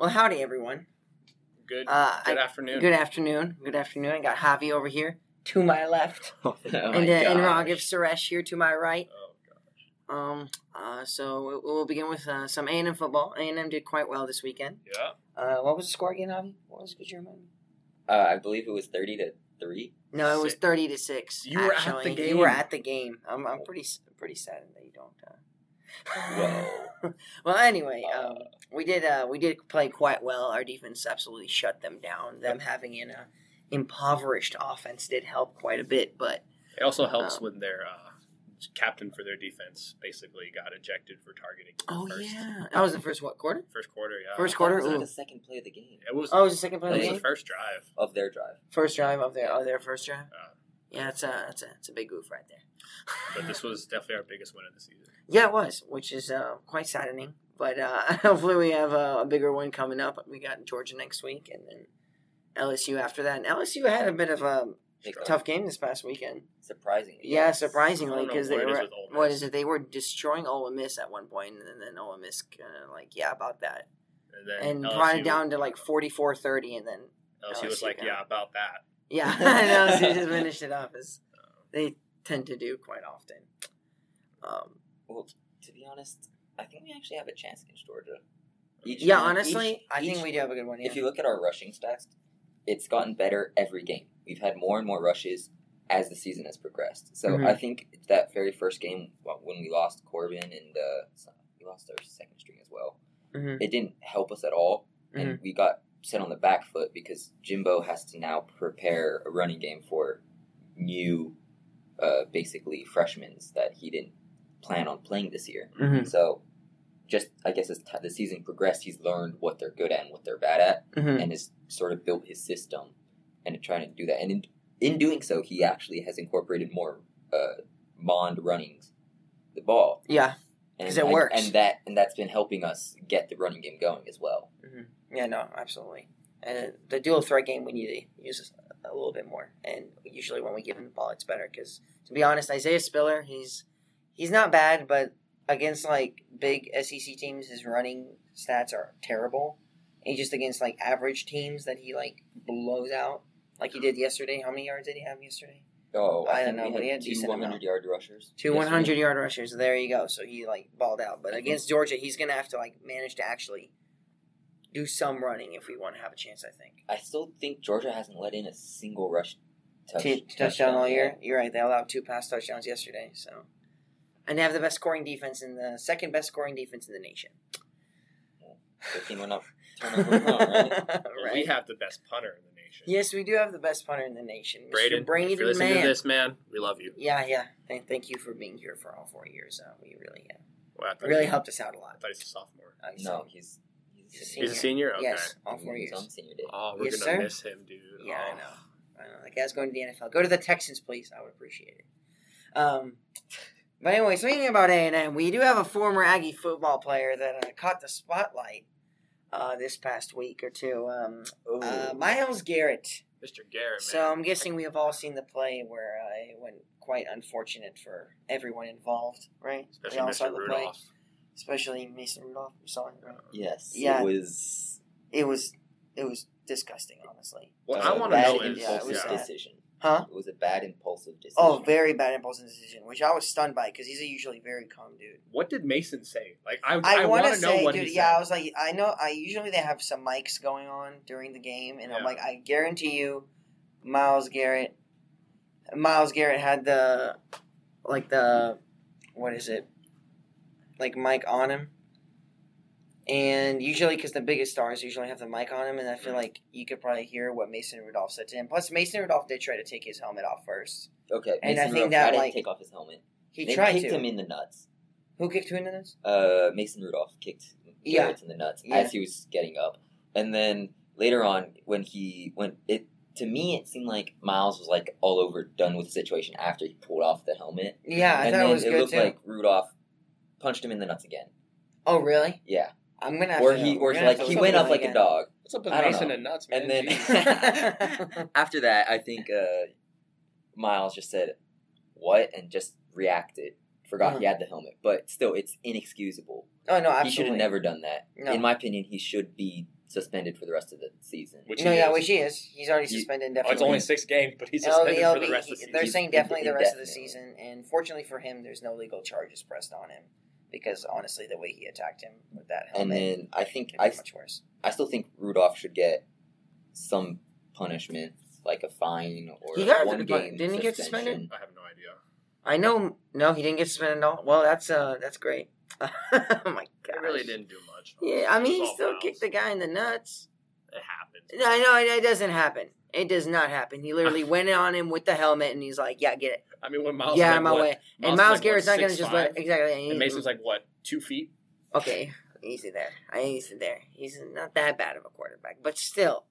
Well, howdy, everyone. Good. Uh, good I- afternoon. Good afternoon. Good afternoon. I got Javi over here to my left, Oh my and, uh, and gosh. Raghib Suresh here to my right. Oh, God. Um. Uh. So we- we'll begin with uh, some A and M football. A and M did quite well this weekend. Yeah. Uh, what was the score again, Javi? What was it? Could you remind? Uh, I believe it was thirty to three. No, it was Six. thirty to six. You were at the game. You were at the game. I'm. I'm pretty. s- Pretty sad that you don't. Uh... Whoa. well, anyway, Uh, um, we did. Uh, we did play quite well. Our defense absolutely shut them down. Them having an uh, impoverished offense did help quite a bit, but It also helps Um, when their uh, captain for their defense basically got ejected for targeting. oh first, yeah, that was the first what quarter? First quarter. Yeah. First quarter? it was Ooh. the second play of the game It was. Oh, it was the second play it of was the the first drive. of their drive. First drive of their of their first drive. Uh, Yeah, it's a it's a it's a big goof right there. but this was definitely our biggest win of the season. Yeah, it was, which is uh, quite saddening. But uh, hopefully we have a, a bigger one coming up. We got Georgia next week, and then LSU after that. And LSU had a bit of a Hiccup. tough game this past weekend. Surprisingly. Yeah, surprisingly, I don't know because they were with Ole what Miss. is it? They were destroying Ole Miss at one point, and then Ole Miss kind of like yeah about that, And then and brought it down to like 44-30, and then LSU was like, kinda- yeah, about that. Yeah, LSU just finished it off as they tend to do quite often. Um, Well, to be honest, I think we actually have a chance against Georgia. Each- yeah, each- honestly, I think we do have a good one. Yeah. If you look at our rushing stats, it's gotten better every game. We've had more and more rushes as the season has progressed. So Mhm. I think that very first game when we lost Corbin and uh, we lost our second string as well, Mhm. it didn't help us at all, and we got set on the back foot because Jimbo has to now prepare a running game for new, uh, basically freshmen that he didn't plan on playing this year. Mhm. So, just I guess as t- the season progressed, he's learned what they're good at and what they're bad at, Mhm. and has sort of built his system and trying to do that. And in, in doing so, he actually has incorporated more uh, Mond runnings the ball. Yeah, And 'Cause it I- works. and that and that's been helping us get the running game going as well. Yeah, no, absolutely. And the dual threat game, we need to use a little bit more. And usually when we give him the ball, it's better. Because to be honest, Isaiah Spiller, he's he's not bad, but against like big SEC teams, his running stats are terrible. And just against like average teams that he like blows out, like he did yesterday. How many yards did he have yesterday? Oh, I I, don't know, but he had two decent 100 amount. yard rushers. Two yesterday. 100 yard rushers. There you go. So he like balled out. But against Georgia, he's gonna have to like manage to actually do some running if we want to have a chance. I think. I still think Georgia hasn't let in a single rush touch, T- touchdown all year. yet. You're right. They allowed two pass touchdowns yesterday. So, and they have the best scoring defense in the second best scoring defense in the nation. Good thing we're not turnover prone, right? Right. We have the best punter in the nation. yes, we do have the best punter in the nation, Mr. Braden, Braden if you're listening man. to this, man, we love you. Yeah, yeah. Thank, thank you for being here for all four years. Uh, we really, uh, Well, really he- helped us out a lot. thought he's a sophomore. Uh, so- No, he's he's, He's a He's a senior. Okay. Yes, all four years. on senior day. Oh, we're Yes, gonna sir. miss him, dude. Yeah, I Oh. know. I know. That guy's going to the NFL. Go to the Texans, please. I would appreciate it. Um, but anyway, speaking about A and M, we do have a former Aggie football player that uh, caught the spotlight uh, this past week or two. Um, uh, Myles Garrett. Mr. Garrett, man. So I'm guessing we have all seen the play where uh, it went quite unfortunate for everyone involved, right? Especially all saw Mr. the play, Rudolph. Especially Mason Rudolph. You saw it, right? yes, Yeah. it was. It was it was disgusting, honestly. What it was I a want to bad know is, Yeah, it was impulsive decision. Huh? It was a bad impulsive decision. Oh, very bad impulsive decision, which I was stunned by because he's a usually very calm dude. what did Mason say? Like, I, I, I, want want to to know say, what dude. he Yeah, said. I was like, I know. I usually they have some mics going on during the game, and I'm like, I guarantee you, Myles Garrett, Myles Garrett had the, like the, what is it, like mic on him. And usually, because the biggest stars usually have the mic on him, and I feel like you could probably hear what Mason Rudolph said to him. Plus, Mason Rudolph did try to take his helmet off first. okay, and I think Rudolph that, tried like- to take off his helmet. He they tried kicked to. him in the nuts. Who kicked who into this? Uh, Mason Rudolph kicked Yeah. Garrett in the nuts Yeah. as he was getting up, and then later on when he when it to me it seemed like Myles was like all over done with the situation after he pulled off the helmet, Yeah, I and thought then it was it good looked too. like Rudolph punched him in the nuts again. oh, really? Yeah, I'm gonna have or to he we're or gonna like he went up that like a dog. What's up with I don't Mason know. and nuts, man? And then after that, I think uh, Myles just said, "What?" and just reacted. Forgot he had the helmet, but still, it's inexcusable. Oh no, absolutely. He should have never done that. No. In my opinion, he should be suspended for the rest of the season. Which no, he yeah, is. which he is. He's already You- suspended Oh, it's only six games, but he's suspended be- it'll for the be- rest of the season. They're saying definitely the rest of the season, and fortunately for him, there's no legal charges pressed on him because honestly, the way he attacked him with that helmet, And helmet, then I think could I, much worse. I still think Rudolph should get some punishment, like a fine or He got- one game. didn't he get suspended? I have no idea. I know. No, he didn't get suspended at all. Well, that's uh, that's great. oh my god. It really didn't do much. Yeah, I mean, he still fouls. kicked the guy in the nuts. It happens. I know it, it doesn't happen. It does not happen. He literally went on him with the helmet, and he's like, "Yeah, get it. I mean, when Myles, out my way." And Myles Garrett's not going to just let it, exactly. And Mason's like what, two feet? Okay, easy there. I easy there. He's not that bad of a quarterback, but still,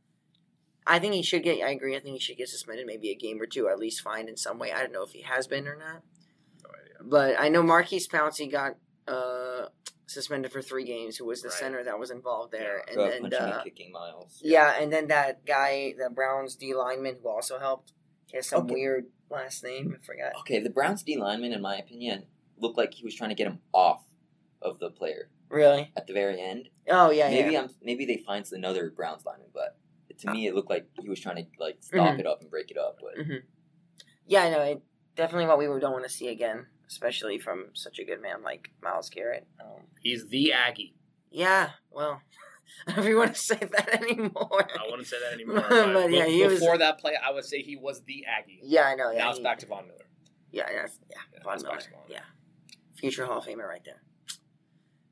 I think he should get. I agree. I think he should get suspended, maybe a game or two, at least fined in some way. I don't know if he has been or not, No idea. but I know Maurkice Pouncey got uh, suspended for three games. Who was the Right. center that was involved there, Uh, and punching then uh, kicking Myles. yeah, and then that guy, the Browns D lineman, who also helped. He has some Okay. weird last name. I forgot. Okay, the Browns D lineman, in my opinion, looked like he was trying to get him off of the player Really? at the very end. Oh yeah, maybe yeah. I'm maybe they find another Browns lineman, but to me it looked like he was trying to like stop Mhm. it up and break it up. But hmm Yeah, I know. It, definitely what we don't want to see again, especially from such a good man like Myles Garrett. Um, He's the Aggie. yeah, well, I don't know if you want to say that anymore. I wouldn't say that anymore. But, But, yeah, he was- before that play, I would say he was the Aggie. Yeah, I know. Yeah, now it's back to Von Miller. Yeah, that's, yeah, Yeah, Von Miller. Von. Yeah, future Hall of Famer right there.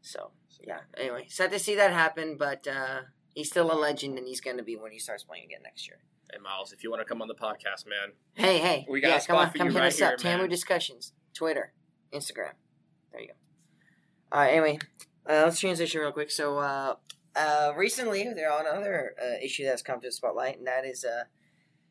So yeah. Anyway, sad to see that happen, but uh, he's still a legend, and he's going to be when he starts playing again next year. Hey Myles, if you want to come on the podcast, man, Hey, hey. We got a yeah, spot come on, for come you hit right us up. here, Tamu. Discussions, Twitter, Instagram. There you go. All right, anyway, uh, let's transition real quick. So, uh, uh, recently, there are another uh, issue that's come to the spotlight, and that is uh,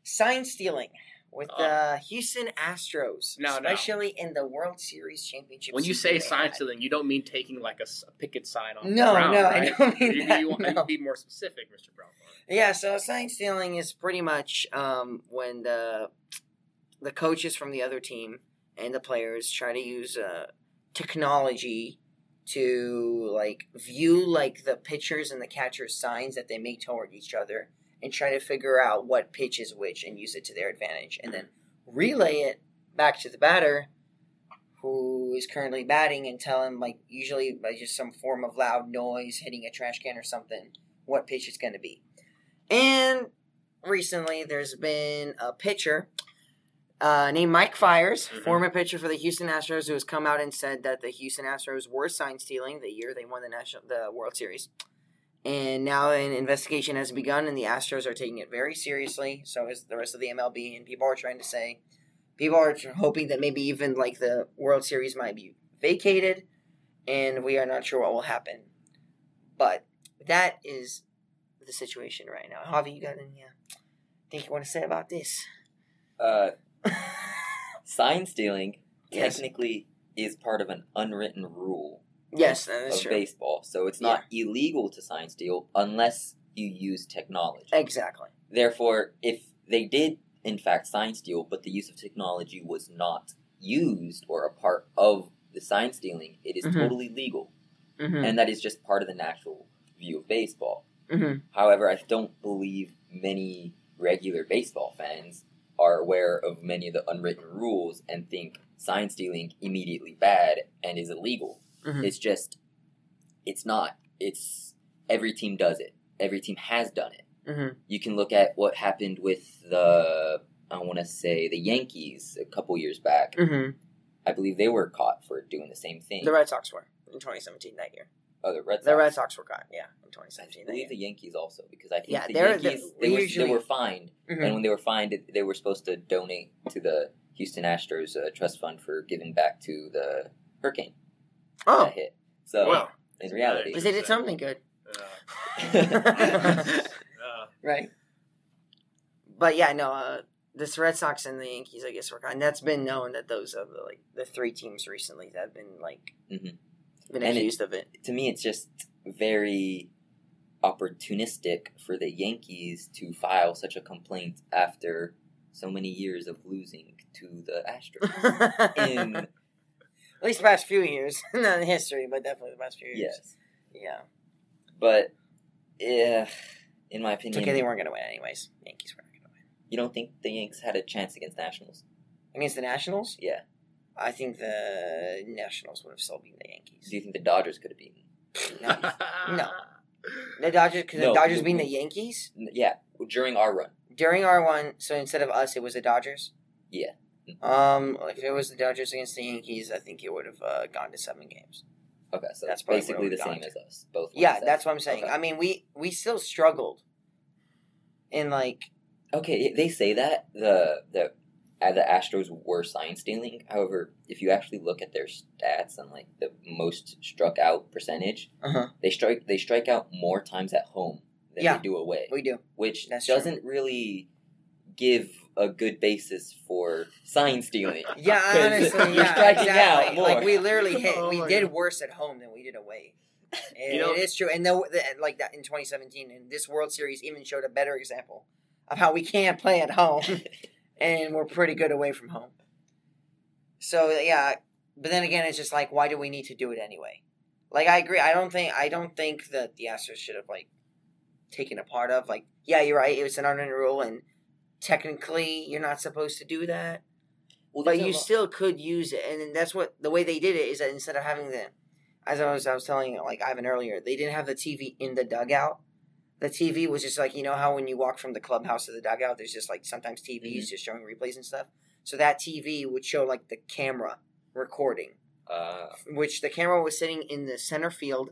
sign stealing with Oh. the Houston Astros, No, no. especially in the World Series championship. when you say sign stealing, you don't mean taking like a picket sign on No, the ground, no, right? I don't mean you, that, You, want, no. you be more specific, Mr. Brown. Yeah, so sign stealing is pretty much um, when the the coaches from the other team and the players try to use uh, technology to like view like the pitchers and the catchers signs that they make toward each other and try to figure out what pitch is which and use it to their advantage and then relay it back to the batter who is currently batting and tell him like usually by just some form of loud noise hitting a trash can or something what pitch it's going to be. And recently, there's been a pitcher uh, named Mike Fiers, Mhm. former pitcher for the Houston Astros, who has come out and said that the Houston Astros were sign stealing the year they won the national the World Series. And now an investigation has begun, and the Astros are taking it very seriously. So is the rest of the MLB, and people are trying to say, people are hoping that maybe even like the World Series might be vacated, and we are not sure what will happen. But that is the situation right now. Javi, you got any uh, thing you want to say about this? uh, sign stealing Yes. technically is part of an unwritten rule yes, that is of true. baseball, so it's not illegal to sign steal unless you use technology. Exactly. Therefore, if they did in fact sign steal, but the use of technology was not used or a part of the sign stealing, it is Mhm. totally legal, Mm-hmm. and that is just part of the natural view of baseball. mm-hmm. However, I don't believe many regular baseball fans are aware of many of the unwritten rules and think sign stealing immediately bad and is illegal. Mhm. It's just, it's not. It's every team does it. Every team has done it. Mm-hmm. You can look at what happened with the, I want to say, the Yankees a couple years back. Mm-hmm. I believe they were caught for doing the same thing. The Red Sox were in 2017 that year. Oh, the Red Sox. The Red Sox were caught, yeah, in 2017 that year. believe the Yankees also because I think Yeah, the they're- Yankees the- they, were, usually- they were fined Mhm. and when they were fined, they were supposed to donate to the Houston Astros uh, trust fund for giving back to the hurricane Oh, that hit. So Wow. in reality, because they did something good, Uh, uh, right? But yeah, no, uh, this Red Sox and the Yankees, I guess, were caught. And that's been known that those are the like the three teams recently that have been like Mhm. Been And it- of it. to me, it's just very opportunistic for the Yankees to file such a complaint after so many years of losing to the Astros. In At least the past few years, not in history, but definitely the past few years. yes, Yeah. but Yeah, in my It's opinion, okay, they weren't going to win anyways. Yankees weren't going to win you don't think the Yanks had a chance against Nationals? against the Nationals. Yeah. I think the Nationals would have still beaten the Yankees. Do you think the Dodgers could have beaten? No. No. The Dodgers, because No, the Dodgers you- beating the Yankees Yeah, during our run. during our one. So instead of us, it was the Dodgers. Yeah. Um, if it was the Dodgers against the Yankees, I think it would have uh, gone to seven games. Okay, so That's that's basically the same would've as us. Both. Yeah, seven. that's what I'm saying. Okay. I mean, we we still struggled. In like, Okay, they say that the the the Astros were sign stealing. However, if you actually look at their stats and like the most struck out percentage, Uh-huh. they strike they strike out more times at home than Yeah. they do away, we do. which That's doesn't really give a good basis for sign stealing. yeah, honestly, you're yeah, exactly. out more. Like we literally hit, Oh we did God. worse at home than we did away. And You know- it is true, and the, the, like that in 2017, and this World Series even showed a better example of how we can't play at home, and we're pretty good away from home. So yeah, but then again, it's just like, why do we need to do it anyway? Like I agree, I don't think I don't think that the Astros should have like taken a part of like, yeah, you're right, it was an unwritten rule, and technically you're not supposed to do that Well, but you still could use it, and that's what the way they did it is that instead of having the, as I was I was telling like Ivan earlier, they didn't have the TV in the dugout. The TV was just like you know how when you walk from the clubhouse to the dugout, there's just like sometimes TVs Mhm. just showing replays and stuff. So that TV would show like the camera recording, uh, which the camera was sitting in the center field,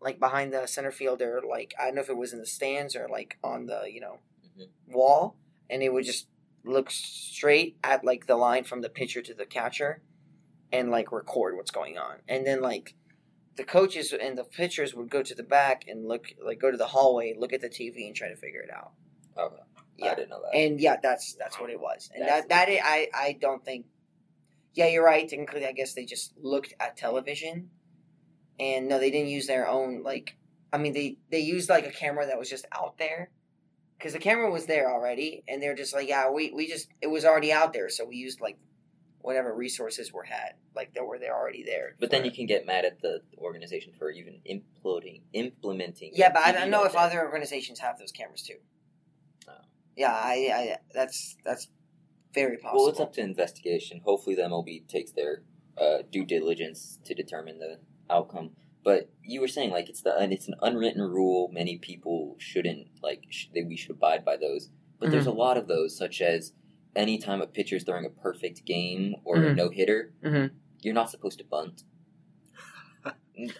like behind the center fielder, like I don't know if it was in the stands or like on the you know Mhm. wall, and it would just look straight at like the line from the pitcher to the catcher, and like record what's going on, and then like the coaches and the pitchers would go to the back and look like go to the hallway, look at the TV, and try to figure it out. okay. Yeah. I didn't know that. And yeah, that's that's what it was. And That's- that that I I don't think. Yeah, you're right. Technically, I guess they just looked at television, and no, they didn't use their own like. I mean, they they used like a camera that was just out there, because the camera was there already, and they're just like, yeah, we we just it was already out there, so we used like whatever resources were had, like that were there already there. But then for- you can get mad at the organization for even imploding, implementing. Yeah, but I don't know if that. other organizations have those cameras too. Oh. Yeah, I, I that's that's very possible. Well, it's up to investigation. Hopefully, the MLB takes their uh, due diligence to determine the outcome. But you were saying like it's the it's an unwritten rule. Many people shouldn't like sh- that we should abide by those. But there's a Mm-hmm. lot of those, such as anytime a pitcher's throwing a perfect game or a Mhm. no hitter, Mhm. you're not supposed to bunt.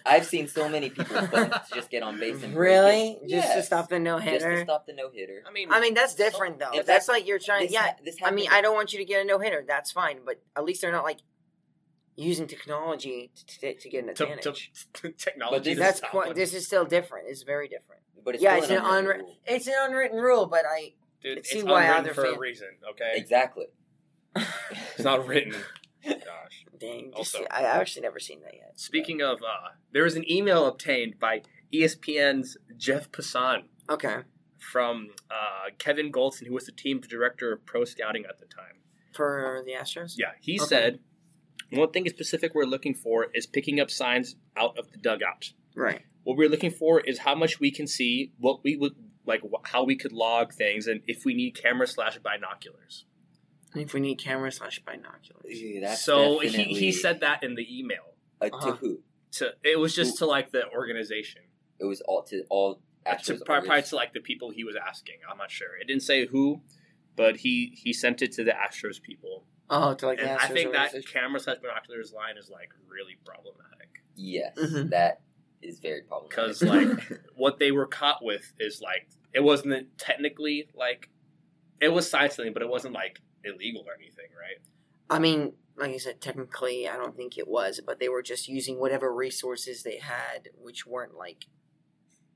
I've seen so many people bunt to just get on base and Really? it. Just to stop the no just to hitter? stop the no hitter. I mean, I mean, that's different though. If that's that- like you're trying. This yeah, ha- this I mean, I don't want you to get a no hitter. That's fine, but at least they're not like using technology to, to, to get an to, advantage. to, technology. But this- to that's stop quite. This is still different. It's very different. But it's yeah, it's an unwritten unwritten- rule. It's an unwritten rule, but I Dude, see it's why unwritten other for a reason. Okay, Exactly. it's not written. Gosh. dang. Also- Also, I, I've actually never seen that yet. Speaking of, uh, there was an email obtained by ESPN's Jeff Passan Okay, from uh, Kevin Goldstein, who was the team's director of pro scouting at the time. for the Astros. Yeah, he Okay. said one thing specific we're looking for is picking up signs out of the dugout. Right. What we're looking for is how much we can see, what we would like, wh- how we could log things, and if we need camera slash binoculars. If we need camera slash binoculars. Ew, that's so he, he said that in the email. uh, Uh-huh. to who? To it was just to like the organization, It was all to all to, probably, probably to like the people he was asking. I'm not sure. It didn't say who, but he he sent it to the Astros people, Oh, to like the and Astros I think that camera slash binoculars line is like really problematic. Yes, Mhm. that is very problematic. because like what they were caught with is like it wasn't technically like it was sign stealing, but it wasn't like illegal or anything, right? I mean, like I said, technically, I don't think it was, but they were just using whatever resources they had, which weren't like.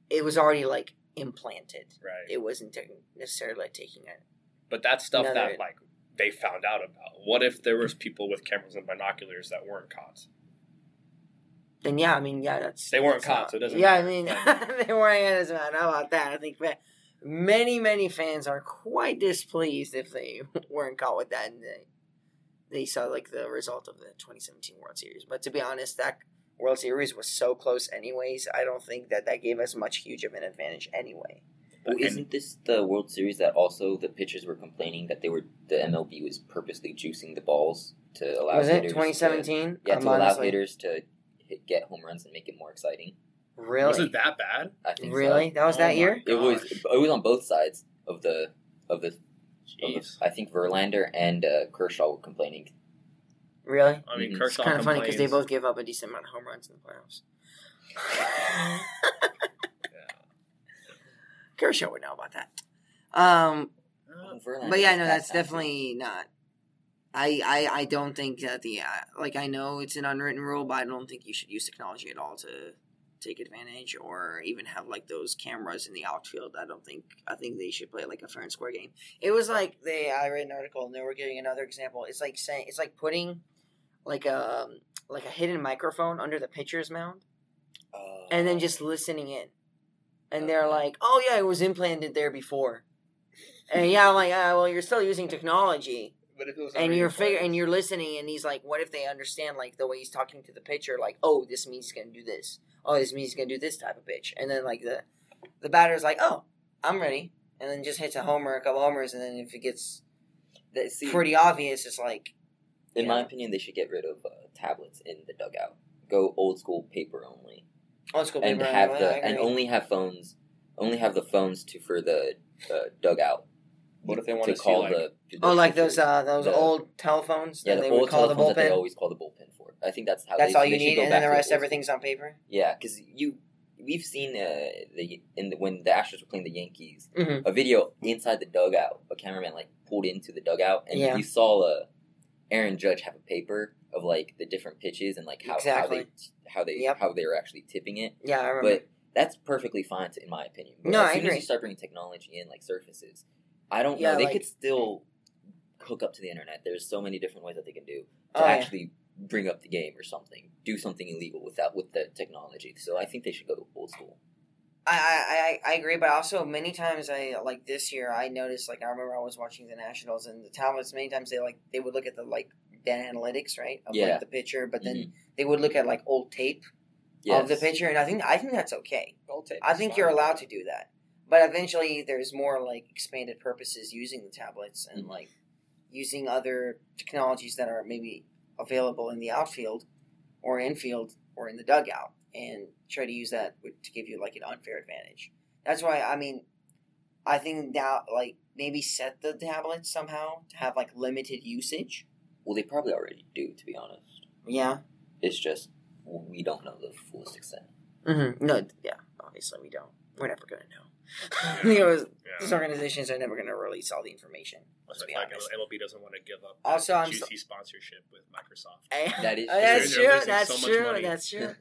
It was already like implanted. Right. It wasn't necessarily like taking it. but that's stuff Another- that like they found out about. What if there was people with cameras and binoculars that weren't caught? Then yeah, I mean, yeah, that's They weren't that's caught, not- so it doesn't Yeah, I mean, they weren't. It doesn't matter. How about that? I think that many, many fans are quite displeased if they weren't caught with that, and they they saw like the result of the 2017 World Series. But to be honest, that World Series was so close, anyways. I don't think that that gave us much huge of an advantage anyway. Well, isn't this the World Series that also the pitchers were complaining that they were the MLB was purposely juicing the balls to allow was it hitters to- 2017? yeah, I'm to allow hitters to hit, get home runs and make it more exciting. Really? Was it that bad? I think so. Really? That was Oh that my year? It was it was on both sides of the of the. Of the Jeez. I think Verlander and uh, Kershaw were complaining. Really? I mean, Mhm. Kershaw It's kind of funny because they both gave up a decent amount of home runs in the playoffs. Kershaw would know about that. Um, Uh, but yeah, just no, that's definitely not. I, I I don't think that the uh, like I know it's an unwritten rule, but I don't think you should use technology at all to take advantage or even have like those cameras in the outfield. I don't think I think they should play like a fair and square game. It was like they I read an article and they were giving another example. It's like saying it's like putting like a like a hidden microphone under the pitcher's mound Uh, and then just listening in. And they're like, "Oh yeah, it was implanted there before." And yeah, I'm like, ah, "Well, you're still using technology." But if it was and you're in figure and you're listening and he's like what if they understand like the way he's talking to the pitcher like oh this means he's gonna do this oh this means he's gonna do this type of pitch and then like the the batter's like oh i'm ready and then just hits a homer a couple homers and then if it gets That- see, pretty obvious it's like in my yeah. opinion, they should get rid of uh, tablets in the dugout. Go old school paper only, Old school paper and paper have I the and only have phones. Only have the phones to for the uh, dugout. What if they want to see call like the, the oh like those uh those the- old telephones yeah that the they old would call the telephones that they always call the bullpen for. I think that's how that's they, all you should need and then the rest old everything's on paper Yeah, because you we've seen uh, the in the, when the Astros were playing the Yankees, mm-hmm. a video inside the dugout. A cameraman like pulled into the dugout, and Yeah. you saw uh, Aaron Judge have a paper of like the different pitches and like how Exactly. how they how they Yep. how they were actually tipping it. yeah i remember But that's perfectly fine, to, in my opinion. But No, as I soon as agree. you start bringing technology in, like surfaces, I don't Yeah, know. They like- could still hook up to the internet. There's so many different ways that they can do to Oh, yeah. actually bring up the game or something, do something illegal without with the technology. So I think they should go to old school. I, I, I I agree, but also many times I like this year I noticed like I remember I was watching the Nationals and the tablets many times they like they would look at the like data analytics right of Yeah. like the pitcher, but then mm-hmm. they would look at like old tape Yes. of the pitcher, and I think I think that's okay. Gold tape I think fine. you're allowed to do that, but eventually there's more like expanded purposes using the tablets and Mhm. like using other technologies that are maybe available in the outfield or infield or in the dugout, and try to use that to give you like an unfair advantage. That's why I mean, I think now like maybe set the tablets somehow to have like limited usage. Well, they probably already do, to be honest. Yeah. It's just we don't know the fullest extent. Mm-hmm. No. Yeah. Obviously, we don't. We're never gonna know. you know, Yeah. these organizations are never gonna release all the information. Let's That's be like honest. MLB doesn't want to give up Also, I'm juicy so- sponsorship with Microsoft. Eh, that is Oh, that's true. true. They're losing That's so true. That's true.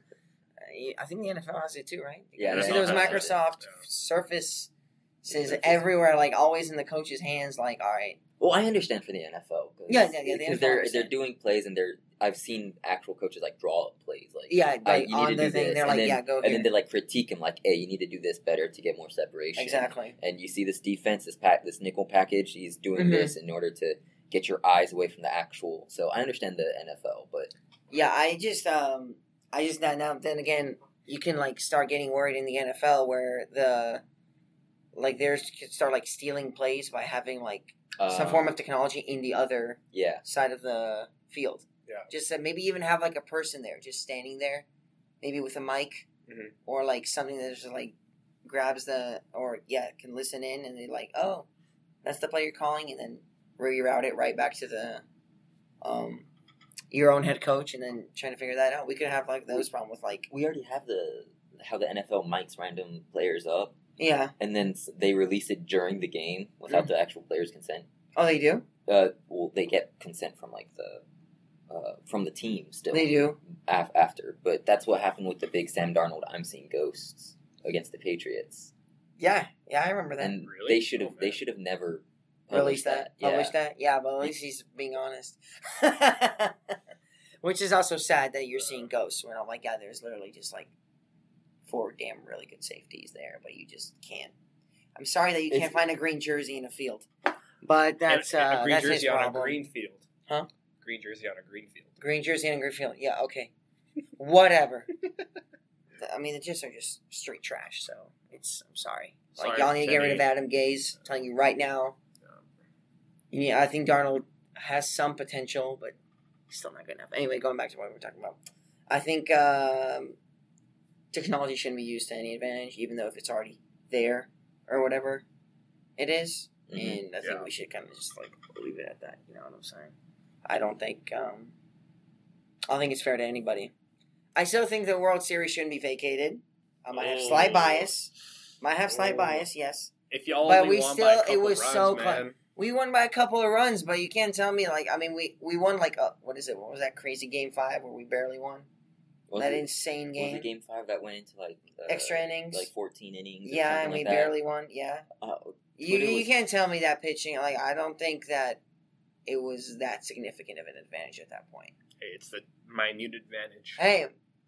Yeah, I think the NFL has it too, right? Yeah, you the see NFL those. Microsoft Yeah. Surface says Surface. everywhere, like always in the coach's hands. Like, all right, Well, I understand for the NFL. Yeah, yeah, yeah, the Because NFL they're understand. they're doing plays and they're I've seen actual coaches like draw up plays like yeah, I- like you need on to the do thing, this, they're and like, then- yeah, go and here. then they like critique him like, hey, you need to do this better to get more separation. exactly. And you see this defense, this pack, this nickel package. He's doing Mhm. this in order to get your eyes away from the actual. So I understand the NFL, but Yeah, I just, um, I just now, now then again, you can like start getting worried in the NFL where the like there's could start like stealing plays by having like uh, some form of technology in the other yeah, side of the field. Yeah. Just uh, maybe even have like a person there, just standing there, maybe with a mic, Mhm. or like something that just like grabs the or yeah can listen in and they like oh that's the play you're calling and then reroute it right back to the um your own head coach and then trying to figure that out. We could have like those problem with like we already have the how the NFL mics random players up, yeah and then they release it during the game without the actual player's consent. oh they do Uh, well, they get consent from like the uh, from the team still. they do af- after. But that's what happened with the big Sam Darnold. I'm seeing ghosts against the Patriots, yeah yeah I remember that. and Really? they should have Oh, they should have never released published that, Yeah. publish that. Yeah, but at least he's being honest. Which is also sad that you're seeing ghosts when I'm like, yeah, there's literally just like four damn really good safeties there, but you just can't. I'm sorry that you can't It's- find a green jersey in a field, but that's And- and uh, a green that's his jersey on a green field. Huh? Green jersey on a green field. Green jersey on a green field. Yeah, okay. whatever. I mean, the Jets are just straight trash. So it's. I'm sorry. Like Sorry, y'all need to get rid of Adam Gase. I'm telling you right now. You need, I think Darnold has some potential, but he's still not good enough. Anyway, going back to what we were talking about, I think um, technology shouldn't be used to any advantage, even though if it's already there or whatever it is. Mhm. And I think Yeah. we should kind of just like leave it at that. You know what I'm saying? I don't think. Um, I don't think it's fair to anybody. I still think the World Series shouldn't be vacated. I might have slight Oh. bias. Might have slight Oh. bias. Yes. If y'all But only we won still- by a it was runs, so man. We won by a couple of runs, but you can't tell me like I mean we we won like a, what is it? What was that crazy game five where we barely won? Was that it, insane was game, it game five that went into like uh, extra innings. like fourteen innings? yeah, something and we like that? barely won. Yeah, Uh, you Twitter you was- can't tell me that pitching. Like I don't think that it was that significant of an advantage at that point. Hey, it's the minute advantage. Hey,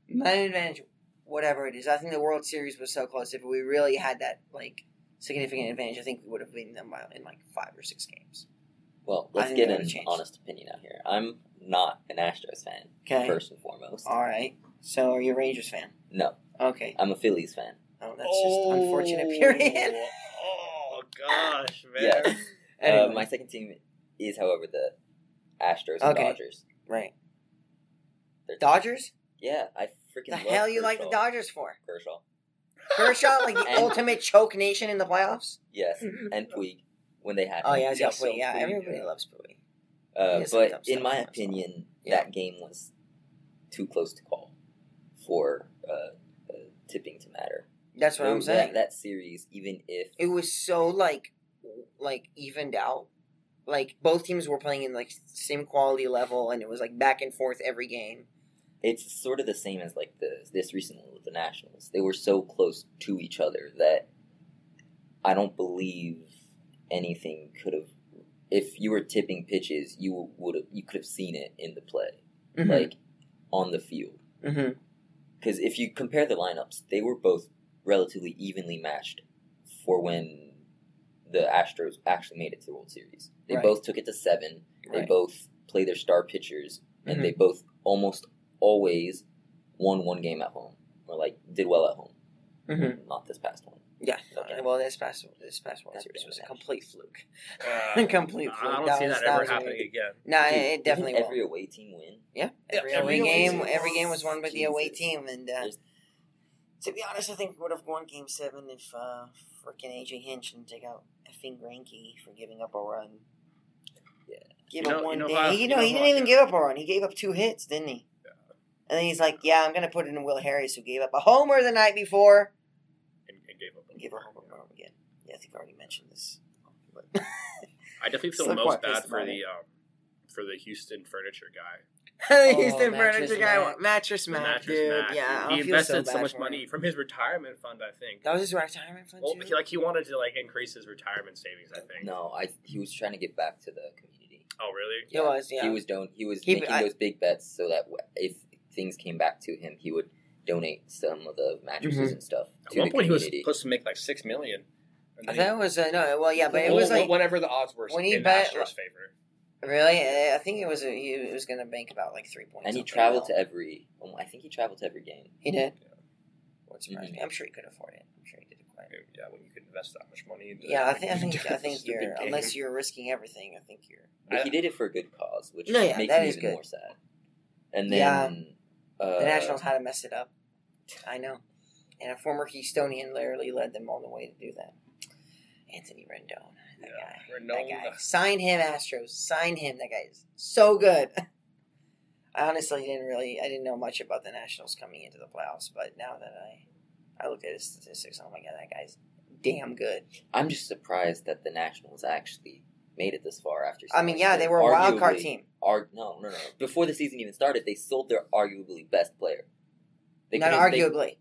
minute advantage, whatever it is. I think the World Series was so close. If we really had that like significant advantage, I think we would have beaten them by in like five or six games. well, let's get that an changed. honest opinion out here. I'm not an Astros fan, Okay. first and foremost. All right. So are you a Rangers fan? No, Okay. I'm a Phillies fan. Oh, that's just unfortunate. Period. Oh gosh, man. Yeah. Anyway, Uh, my second team is, however, the Astros and Okay. Dodgers. right. They're- Dodgers? Yeah, I freaking The hell you like the Dodgers for? Kershaw. Kershaw, like the And- ultimate choke nation in the playoffs. Yes, and Puig when they had. Oh him. yeah, yeah, so yeah. Puig, Everybody loves Puig. Uh, but in my opinion, Yeah. that game was too close to call for uh, uh, tipping to matter. That's what I'm That- saying. That, series, even if it was so like, like evened out. Like both teams were playing in like same quality level, and it was like back and forth every game. it's sort of the same as like the this recent one with the Nationals, they were so close to each other that I don't believe anything could have. If you were tipping pitches, you would have you could have seen it in the play, Mm-hmm. like on the field. Because if you compare the lineups, they were both relatively evenly matched for when the Astros actually made it to the World Series. They Right. both took it to seven. They Right. both play their star pitchers, and Mhm. they both almost always won one game at home or like did well at home. hmm Not this past one. Yeah. Okay. Well, this past this past World That's Series was a complete fluke. Uh, Complete I fluke. don't That see was- that, that ever was happening weird. again. No, Dude, it definitely didn't will. every away team win. Yeah, Yeah, every, every away away game, team. every game was won by the away team, and uh, There's- to be honest, I think we would have won Game Seven if uh, freaking AJ Hinch didn't take out effing Greinke for giving up a run. Yeah. give You up know- one you know day. how- you know, he didn't I even give up a run. He gave up two hits, didn't he? And then he's like, "Yeah, I'm gonna put it in Will Harris, who gave up a homer the night before, And, and gave up. and give a homer run again." Yeah, I think I already mentioned this. I definitely feel most bad for the um, for the Houston furniture guy. The Oh, Houston Mattress Furniture guy, Mack. Mattress The Mack, mattress dude. Mack. Yeah, he I feel invested so, so, much money from his retirement fund. I think. That was his retirement fund. Well, too? he, like he wanted to like increase his retirement savings. I think. No, I he was trying to give back to the community. Oh really? He was, yeah. He was don- He was He- making I- those big bets so that if things came back to him, he would donate some of the mattresses Mhm. and stuff At to one the point, he was supposed to make like six million. And I then he- thought it was uh, no, well, yeah, but it Well, was like whatever the odds were when he in bet- Astros' favor. Really. uh, I think it was a, he was going to bank about like three points. and he traveled mil. to every. um, I think he traveled to every game. He did. Yeah. What surprised Mhm. me? I'm sure he could afford it. I'm sure he did it quite. Yeah, when you could invest that much money. Into Yeah, I think I think I think you're game. unless you're risking everything. I think you're. But he did it for a good cause, which No, yeah, makes that me is even good. more sad. And then Yeah. uh, The Nationals had to mess it up. I know, and a former Houstonian literally led them all the way to do that. Anthony Rendon, that Yeah, guy, Rendon. that guy. Sign him, Astros. Sign him. That guy is so good. I honestly didn't really, I didn't know much about the Nationals coming into the playoffs, but now that I, I looked at his statistics, oh my god, that guy's damn good. I'm just surprised that the Nationals actually made it this far after. I mean, yeah, they were a wild card team. Ar- no, no, no. Before the season even started, they sold their arguably best player. They Not couldn't- they- arguably,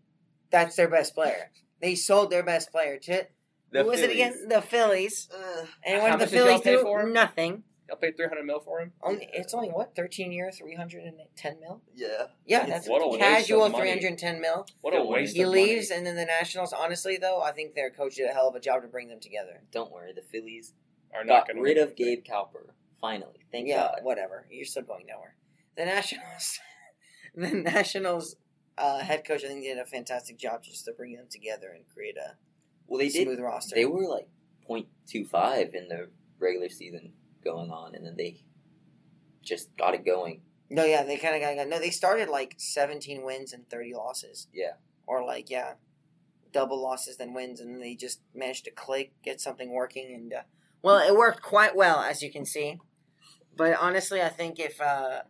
that's their best player. They sold their best player to the who was it Phillies. again? The Phillies. Ugh. And How what did the did y'all Phillies pay do? for him? Nothing. Y'all paid three hundred mil for him. Only it's only what thirteen year, three hundred and ten mil. yeah. Yeah, that's what a waste casual of money. three hundred and ten mil. What a Don't waste He of leaves, money. and then the Nationals. Honestly, though, I think their coach did a hell of a job to bring them together. Don't worry, the Phillies Are not got gonna rid win of anything. Gabe Kapler. Finally, thank yeah, God. whatever. You're still going nowhere. The Nationals. the Nationals uh, head coach, I think, did a fantastic job just to bring them together and create a Well, they did. smooth roster. They were like 0.25 in the regular season going on, and then they just got it going. no, yeah, they kind of got no. They started like seventeen wins and thirty losses. Yeah. or like yeah, double losses than wins, and they just managed to click, get something working, and uh, well, it worked quite well as you can see. But honestly, I think if uh,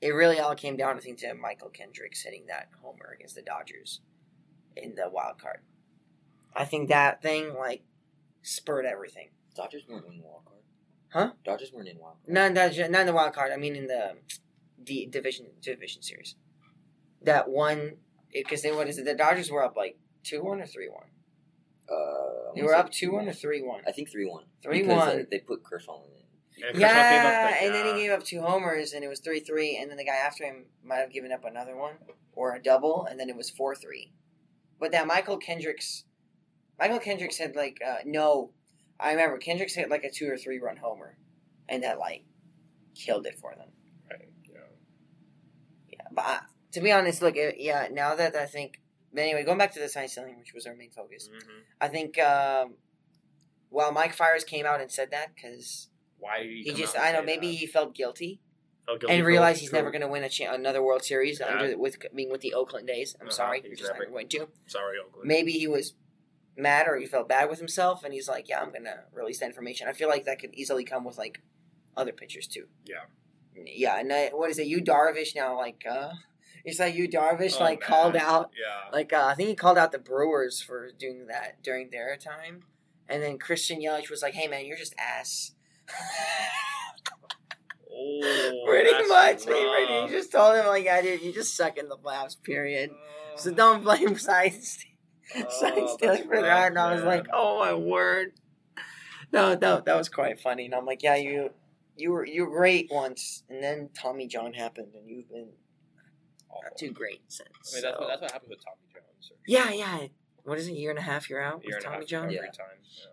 it really all came down, I think to Michael Kendricks hitting that homer against the Dodgers in the wild card. I think that thing like spurred everything. Dodgers weren't in the wild card. Huh? Dodgers weren't in wild card. Not in the, not in the wild card. I mean in the the division division series. That one because they what is it? The Dodgers were up like two one or three one. Uh, They were up two one or three one. I think three one. 3-1. they put Kershaw in. And Kershaw Yeah, the- and then he gave up two homers, and it was three three, and then the guy after him might have given up another one or a double, and then it was four three. But that Michael Kendricks, Michael Kendricks had like uh, no, I remember Kendricks hit like a two or three run homer, and that like killed it for them. Right, yeah. Yeah, but I, to be honest, look, it, yeah, now that I think, but anyway, going back to the sign stealing, which was our main focus, Mhm. I think um, while Mike Fiers came out and said that because Why did he, he just, I know, say maybe that? he felt guilty. Felt guilty and for- realize he's never going to win a cha- another World Series Yeah. under with being with the Oakland A's. I'm Uh-huh, sorry, he's he's just never going to. Sorry, Oakland. Maybe he was mad or he felt bad with himself, and he's like, "Yeah, I'm to release that information." I feel like that could easily come with like other pitchers too. Yeah. Yeah, and I, what is it? Yu Darvish now? Like, uh it's like you Darvish Oh, like man. called out Yeah. like uh, I think he called out the Brewers for doing that during their time, and then Christian Yelich was like, "Hey man, you're just ass." Oh, Pretty much, he, rough. he just told him like, "Yeah, dude, you just suck in the playoffs." Period. Oh. So don't blame Science Oh, Science that's for that. And I was like, "Oh my word!" No, no, that was quite funny. And I'm like, "Yeah, you, you were you were great once, and then Tommy John happened, and you've been not too great since." I mean, that's, So- what, that's what happened with Tommy Jones. yeah, yeah. What is it? Year and a half? You're out Year with Tommy John. Yeah. Yeah.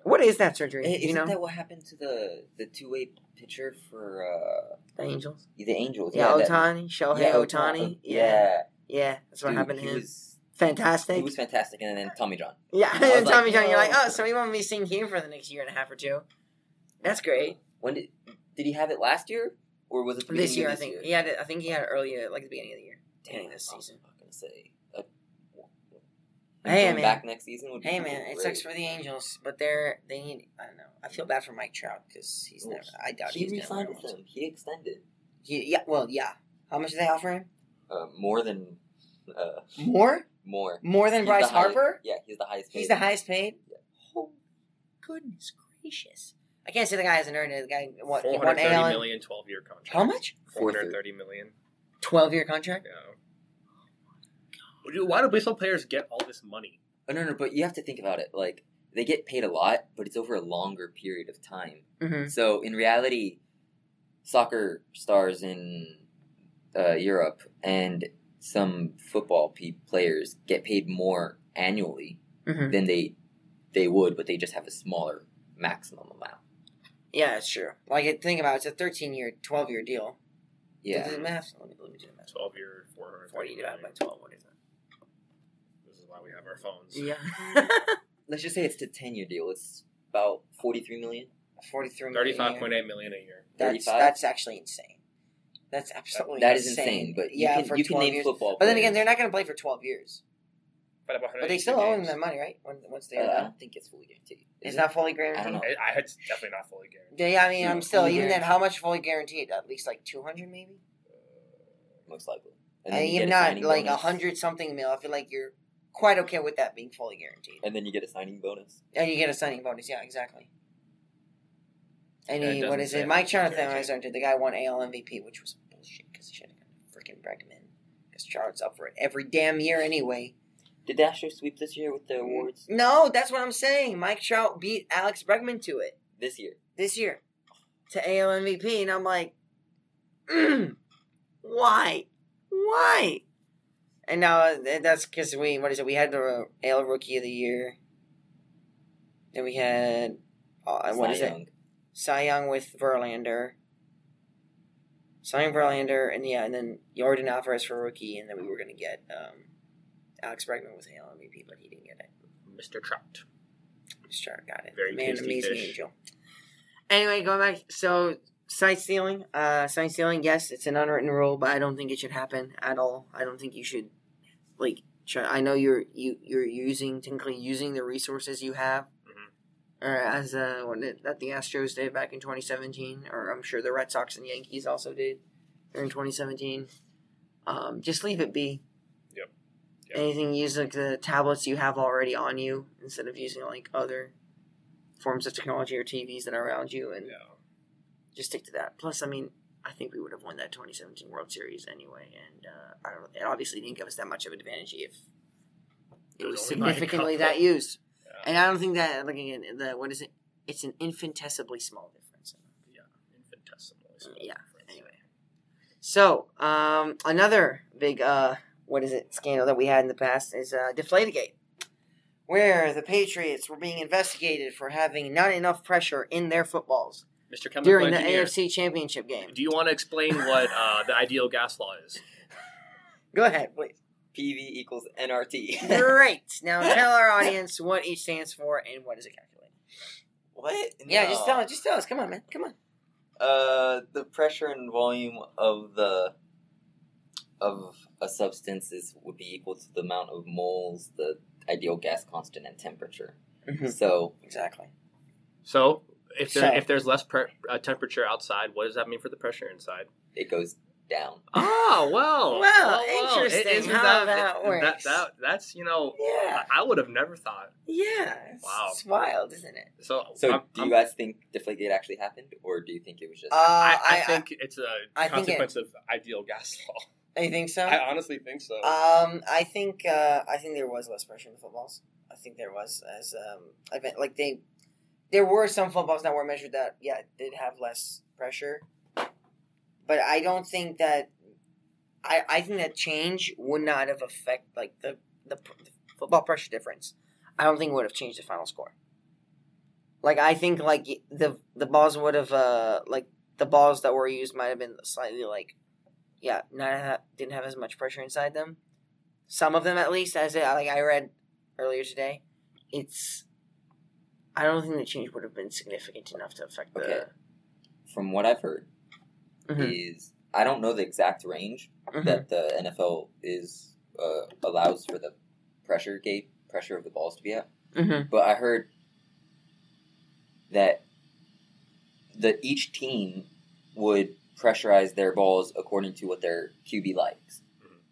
What is that surgery? Do you isn't know that what happened to the the two way pitcher for uh, the Angels? the Angels? Yeah, that- Ohtani, Shohei yeah, Ohtani. Yeah, Yeah, yeah, that's what Dude, happened to him. Was, Fantastic. he was fantastic, and then Tommy John. yeah, and then like, Tommy John, you're like, oh, so he won't be seeing here for the next year and a half or two. That's great. When did did he have it last year, or was it the This year, of I think year? he had it. I think he had it earlier, like the beginning of the year. of this season. not gonna say. Uh, Hey, man. back next season would be Hey man, it sucks for the Angels, but they're they need. I don't know. I feel bad for Mike Trout because he's Ooh, never. I doubt He he's never. re-signed with them. He extended He, yeah, well, yeah. How much did they offer him? uh, more than uh, More, more. more than He's Bryce the highest- Harper. yeah, he's the highest. He's paid. the highest paid. Yeah. Oh, goodness gracious! I can't say the guy hasn't earned it. The guy what he won 430 AL million, 12 year contract. How much? 430 million. Twelve year contract. Yeah. Dude, Why do baseball players get all this money? Oh, no, no, but you have to think about it. Like they get paid a lot, but it's over a longer period of time. Mm-hmm. So in reality, soccer stars in uh, Europe and some football pe- players get paid more annually Mm-hmm. than they they would, but they just have a smaller maximum amount. Yeah, it's true. Like think about it, it's a thirteen year, twelve year deal. Yeah, Do the math. Let me, let me do the math. 12 year, 430 Forty divided by twelve. What is that? This is why we have our phones. Yeah. let's just say it's a ten year deal. It's about 43 million. 43 million. 35.8 million a year. That's 35? that's actually insane. That's absolutely That is insane. insane, but you yeah, can for you can 12 name years. football. But then again, they're not going to play for twelve years. But, But they still 182 owe them that money, right? When, once Uh, they're I done, don't think it's fully guaranteed. it's Is not fully guaranteed. I don't know. I, I, it's definitely not fully guaranteed. Yeah, I mean, I'm still even then. How much fully guaranteed? At least like two hundred, maybe. most likely. And, then you even not like a hundred something mil. I feel like you're quite okay with that being fully guaranteed, and then you get a signing bonus. and you get a signing bonus. Yeah, exactly. And he, what is it? Mike Jonathan guaranteed. Alexander, the guy won AL MVP, which was bullshit because he should have gotten freaking Bregman. Because Charlotte's up for it every damn year anyway. Did the Astros sweep this year with the awards No, that's what I'm saying. Mike Trout beat Alex Bregman to it this year? this year to AL MVP, and I'm like, mm, why, why? And now uh, that's because we what is it? We had the AL Rookie of the Year. Then we had uh, what is it? Young. Cy Young with Verlander. signing Verlander, and yeah, and then Yordan Alvarez for rookie, and then we were gonna get um, Alex Bregman with Hale MVP, but he didn't get it. Mr. Trout. Mr. Trout got it. Very Man, amazing fish. angel. Anyway, going back, so sign stealing, uh, sign stealing, yes, it's an unwritten rule, but I don't think it should happen at all. I don't think you should, like, try. I know you're you you're using technically using the resources you have. Or as uh, what did, that the Astros did back in 2017, or I'm sure the Red Sox and Yankees also did during 2017. Um, just leave it be. Yep. Yep. Anything use like the tablets you have already on you instead of using like other forms of technology or TVs that are around you, and Yeah. just stick to that. Plus, I mean, I think we would have won that 2017 World Series anyway, and uh, I don't. It obviously didn't give us that much of an advantage if it It was was only nine significantly that used. And I don't think that like again the what is it? It's an infinitesimally small difference. yeah. Infinitesimally. small Yeah, difference. anyway. So, um, another big, uh, what is it, scandal that we had in the past is uh, Deflategate, where the Patriots were being investigated for having not enough pressure in their footballs Mr. Chemical during the Engineer, AFC Championship game. do you want to explain what uh, the ideal gas law is? Go ahead, please. PV equals NRT. Great. Now tell our audience what each stands for and what does it calculate. what? Yeah, just tell us. Just tell us. Come on, man. Come on. Uh, the pressure and volume of the of a substance is would be equal to the amount of moles, the ideal gas constant, and temperature. So Exactly. So, if there, So- if there's less pre- uh, temperature outside, what does that mean for the pressure inside? it goes down. Oh well, Well, interesting how that works. that that's you know, Yeah. I, I would have never thought. Yeah. It's, Wow. it's wild, isn't it? So, So, I'm- do I'm- you guys think Deflategate actually happened, or do you think it was just? Uh, I, I, I, think it's a I think it- consequence of ideal gas law. I, you think so. I honestly think so. Um, I think uh, I think there was less pressure in the footballs. I think there was as um, I mean, like they, there were some footballs that were measured that yeah did have less pressure, but I don't think that. I, I think that change would not have affect like the, the the football pressure difference. I don't think it would have changed the final score. Like I think like the the balls would have uh like the balls that were used might have been slightly like yeah, not didn't have as much pressure inside them. Some of them, at least, as like I read earlier today, it's. I don't think the change would have been significant enough to affect the. From what I've heard, Mhm. is I don't know the exact range Mhm. that the NFL is uh, allows for the pressure gate pressure of the balls to be at. Mhm. But I heard that that each team would pressurize their balls according to what their QB likes.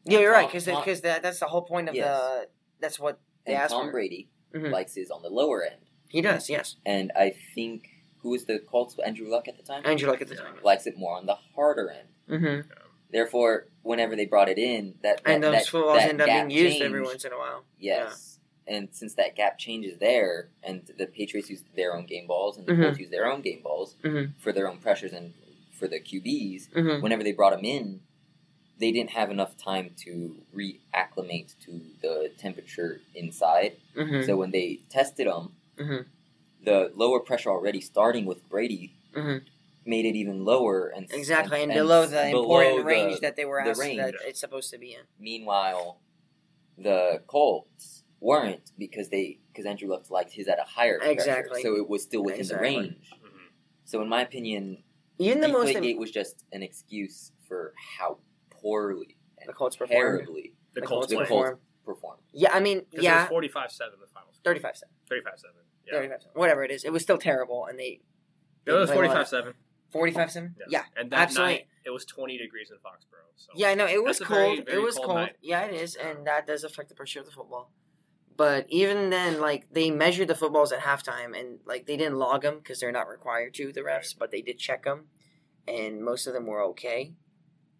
Yeah, you're right, because because that, that's the whole point of Yes. the. That's what they and asked Tom for. Brady Mhm. likes his on the lower end, He does, yes. and I think who was the Colts Andrew Luck at the time Andrew Luck at the Yeah. time. likes it more on the harder end. Mm-hmm. Therefore, whenever they brought it in, that, that And those that, footballs that end up being used every once in a while. Yes. And since that gap changes there, and the Patriots use their own game balls, and the Mhm. Colts use their own game balls Mhm. for their own pressures and for the QBs, Mm-hmm. whenever they brought them in, they didn't have enough time to reacclimate to the temperature inside. Mm-hmm. So when they tested them, Mhm. The lower pressure already starting with Brady Mhm. made it even lower, and Exactly, and, and below the below important the- range that they were the asked range. that it's supposed to be in. Meanwhile, the Colts weren't because they because Andrew Luck liked his at a higher pressure, so it was still within Exactly. the range. Mhm. So in my opinion, Even the most Deflategate was just an excuse for how poorly and the Colts performed. terribly The The Colts Colts the performed. Colts performed. Yeah, I mean, 'Cause it yeah, was 45-7 the final 35 7. 35-7. Yeah. 35 Whatever it is. It was still terrible, and they. It was they played a lot. 45-7. 45 7? Yeah. Yeah. And that absolutely. night, it was 20 degrees in Foxborough. So. Yeah, I know. It was cold. very, very it was cold cold. Yeah, it is. And that does affect the pressure of the football. But even then, like, they measured the footballs at halftime, and, like, they didn't log them because they're not required to, the refs, but they did check them, and most of them were okay.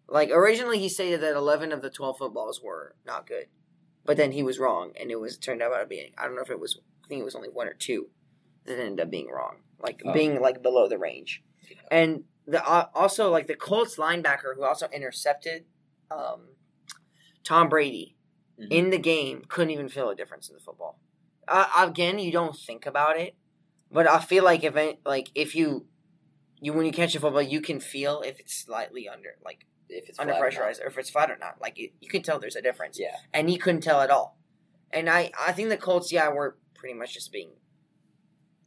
Like, originally he stated that 11 of the 12 footballs were not good. But then he was wrong, and it was turned out to be, I don't know if it was, I think it was only one or two that ended up being wrong. Like, Oh. being, like, below the range. And the uh, also like the Colts linebacker who also intercepted um, Tom Brady Mhm. in the game couldn't even feel a difference in the football. Uh, again, you don't think about it, but I feel like if it, like if you you when you catch a football, you can feel if it's slightly under, like If it's under flat or pressurized, or if it's flat or not. Like it, you can tell there's a difference. Yeah. and he couldn't tell at all. And I, I think the Colts, yeah, were pretty much just being,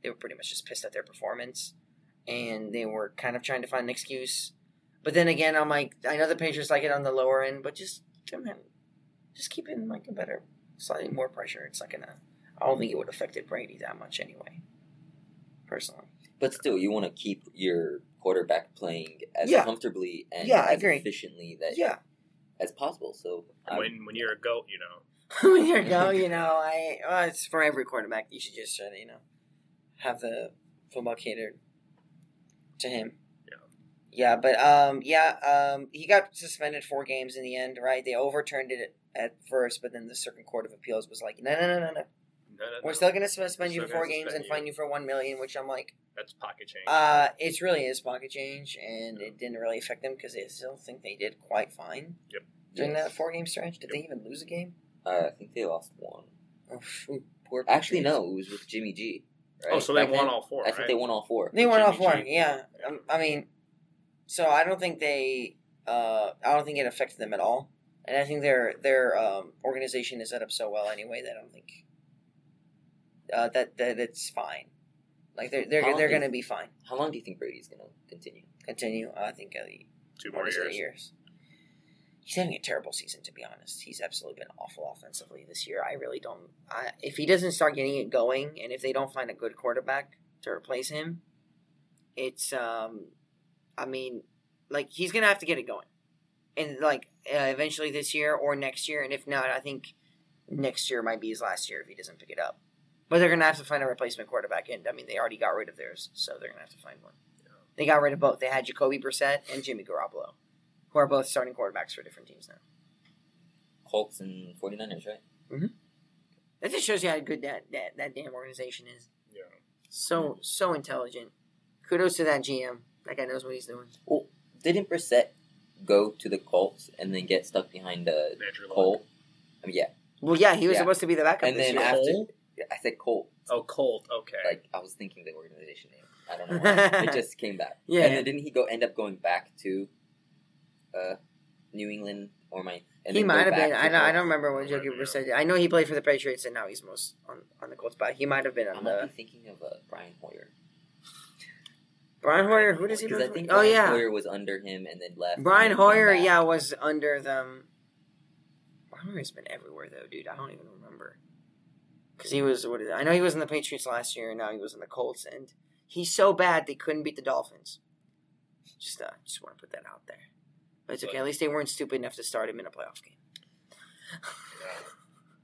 they were pretty much just pissed at their performance, and they were kind of trying to find an excuse. But then again, I'm like, I know the Patriots like it on the lower end, but just come in, just keep in like a better, slightly more pressure. It's not gonna. I don't think it would have affected Brady that much anyway. Personally, But still, you want to keep your quarterback playing as Yeah. comfortably and Yeah, as efficiently that yeah. as possible. So I- when when you're a goat, you know. when you go, you know, I well, it's for every quarterback. You should just you know have the football catered to him. Yeah. Yeah, but um, yeah, um, he got suspended four games in the end. Right? They overturned it at first, but then the Circuit Court of Appeals was like, no, no, no, no, no. No, no, We're no. still gonna suspend you for four games and suspend fine you for one million. Which I'm like, That's pocket change. uh, it's really is pocket change, and it didn't really affect them because I still think they did quite fine Yep. during yes. that four game stretch. Did they even lose a game? Uh, I think they lost one. Oh, phew, poor Actually, no, it was with Jimmy G. Right? oh, so they Back won then? all four. I think right? they won all four. They won all Jimmy four. G. Yeah, um, I mean, so I don't think they. Uh, I don't think it affected them at all, and I think their their um, organization is set up so well anyway that I don't think uh, that that it's fine. Like they're they're they're gonna be fine. How long do you think Brady's gonna continue? Continue. I think uh, Two more honestly, years. years. He's having a terrible season, to be honest. He's absolutely been awful offensively this year. I really don't. I, if he doesn't start getting it going, and if they don't find a good quarterback to replace him, it's um, I mean, like he's gonna have to get it going, and like uh, eventually this year or next year, and if not, I think next year might be his last year if he doesn't pick it up. But they're gonna have to find a replacement quarterback, and I mean they already got rid of theirs, so they're gonna have to find one. They got rid of both. They had Jacoby Brissett and Jimmy Garoppolo, who are both starting quarterbacks for different teams now. Colts and 49ers, right? That just shows you how good that, that, that damn organization is. Yeah. So so intelligent. Kudos to that GM. That guy knows what he's doing. Well, didn't Brissett go to the Colts and then get stuck behind uh, Andrew Luck. Cole? I mean, yeah. Well, yeah, he was Yeah. supposed to be the backup. And this then year. after, Cole? I said Colt. Oh, Colt. Okay. Like I was thinking the organization name. I don't know why. it just came back. Yeah. And then didn't he go end up going back to uh, New England or my? And he might have been. I don't. I don't remember Yeah. Brissett did. I know he played for the Patriots and now he's most on, on the Colts. But he might have been I on might the be thinking of uh, Brian Hoyer. Brian Hoyer. Who does he? Because I think? Oh Brian yeah, Hoyer was under him and then left. Brian and then came Hoyer. back. Yeah, was under them. Brian Hoyer's been everywhere though, dude. I don't even remember. Because he was. What is? I know he was in the Patriots last year, and now he was in the Colts, and he's so bad they couldn't beat the Dolphins. Just, uh, just want to put that out there. But it's okay. At least they weren't stupid enough to start him in a playoff game. Yeah.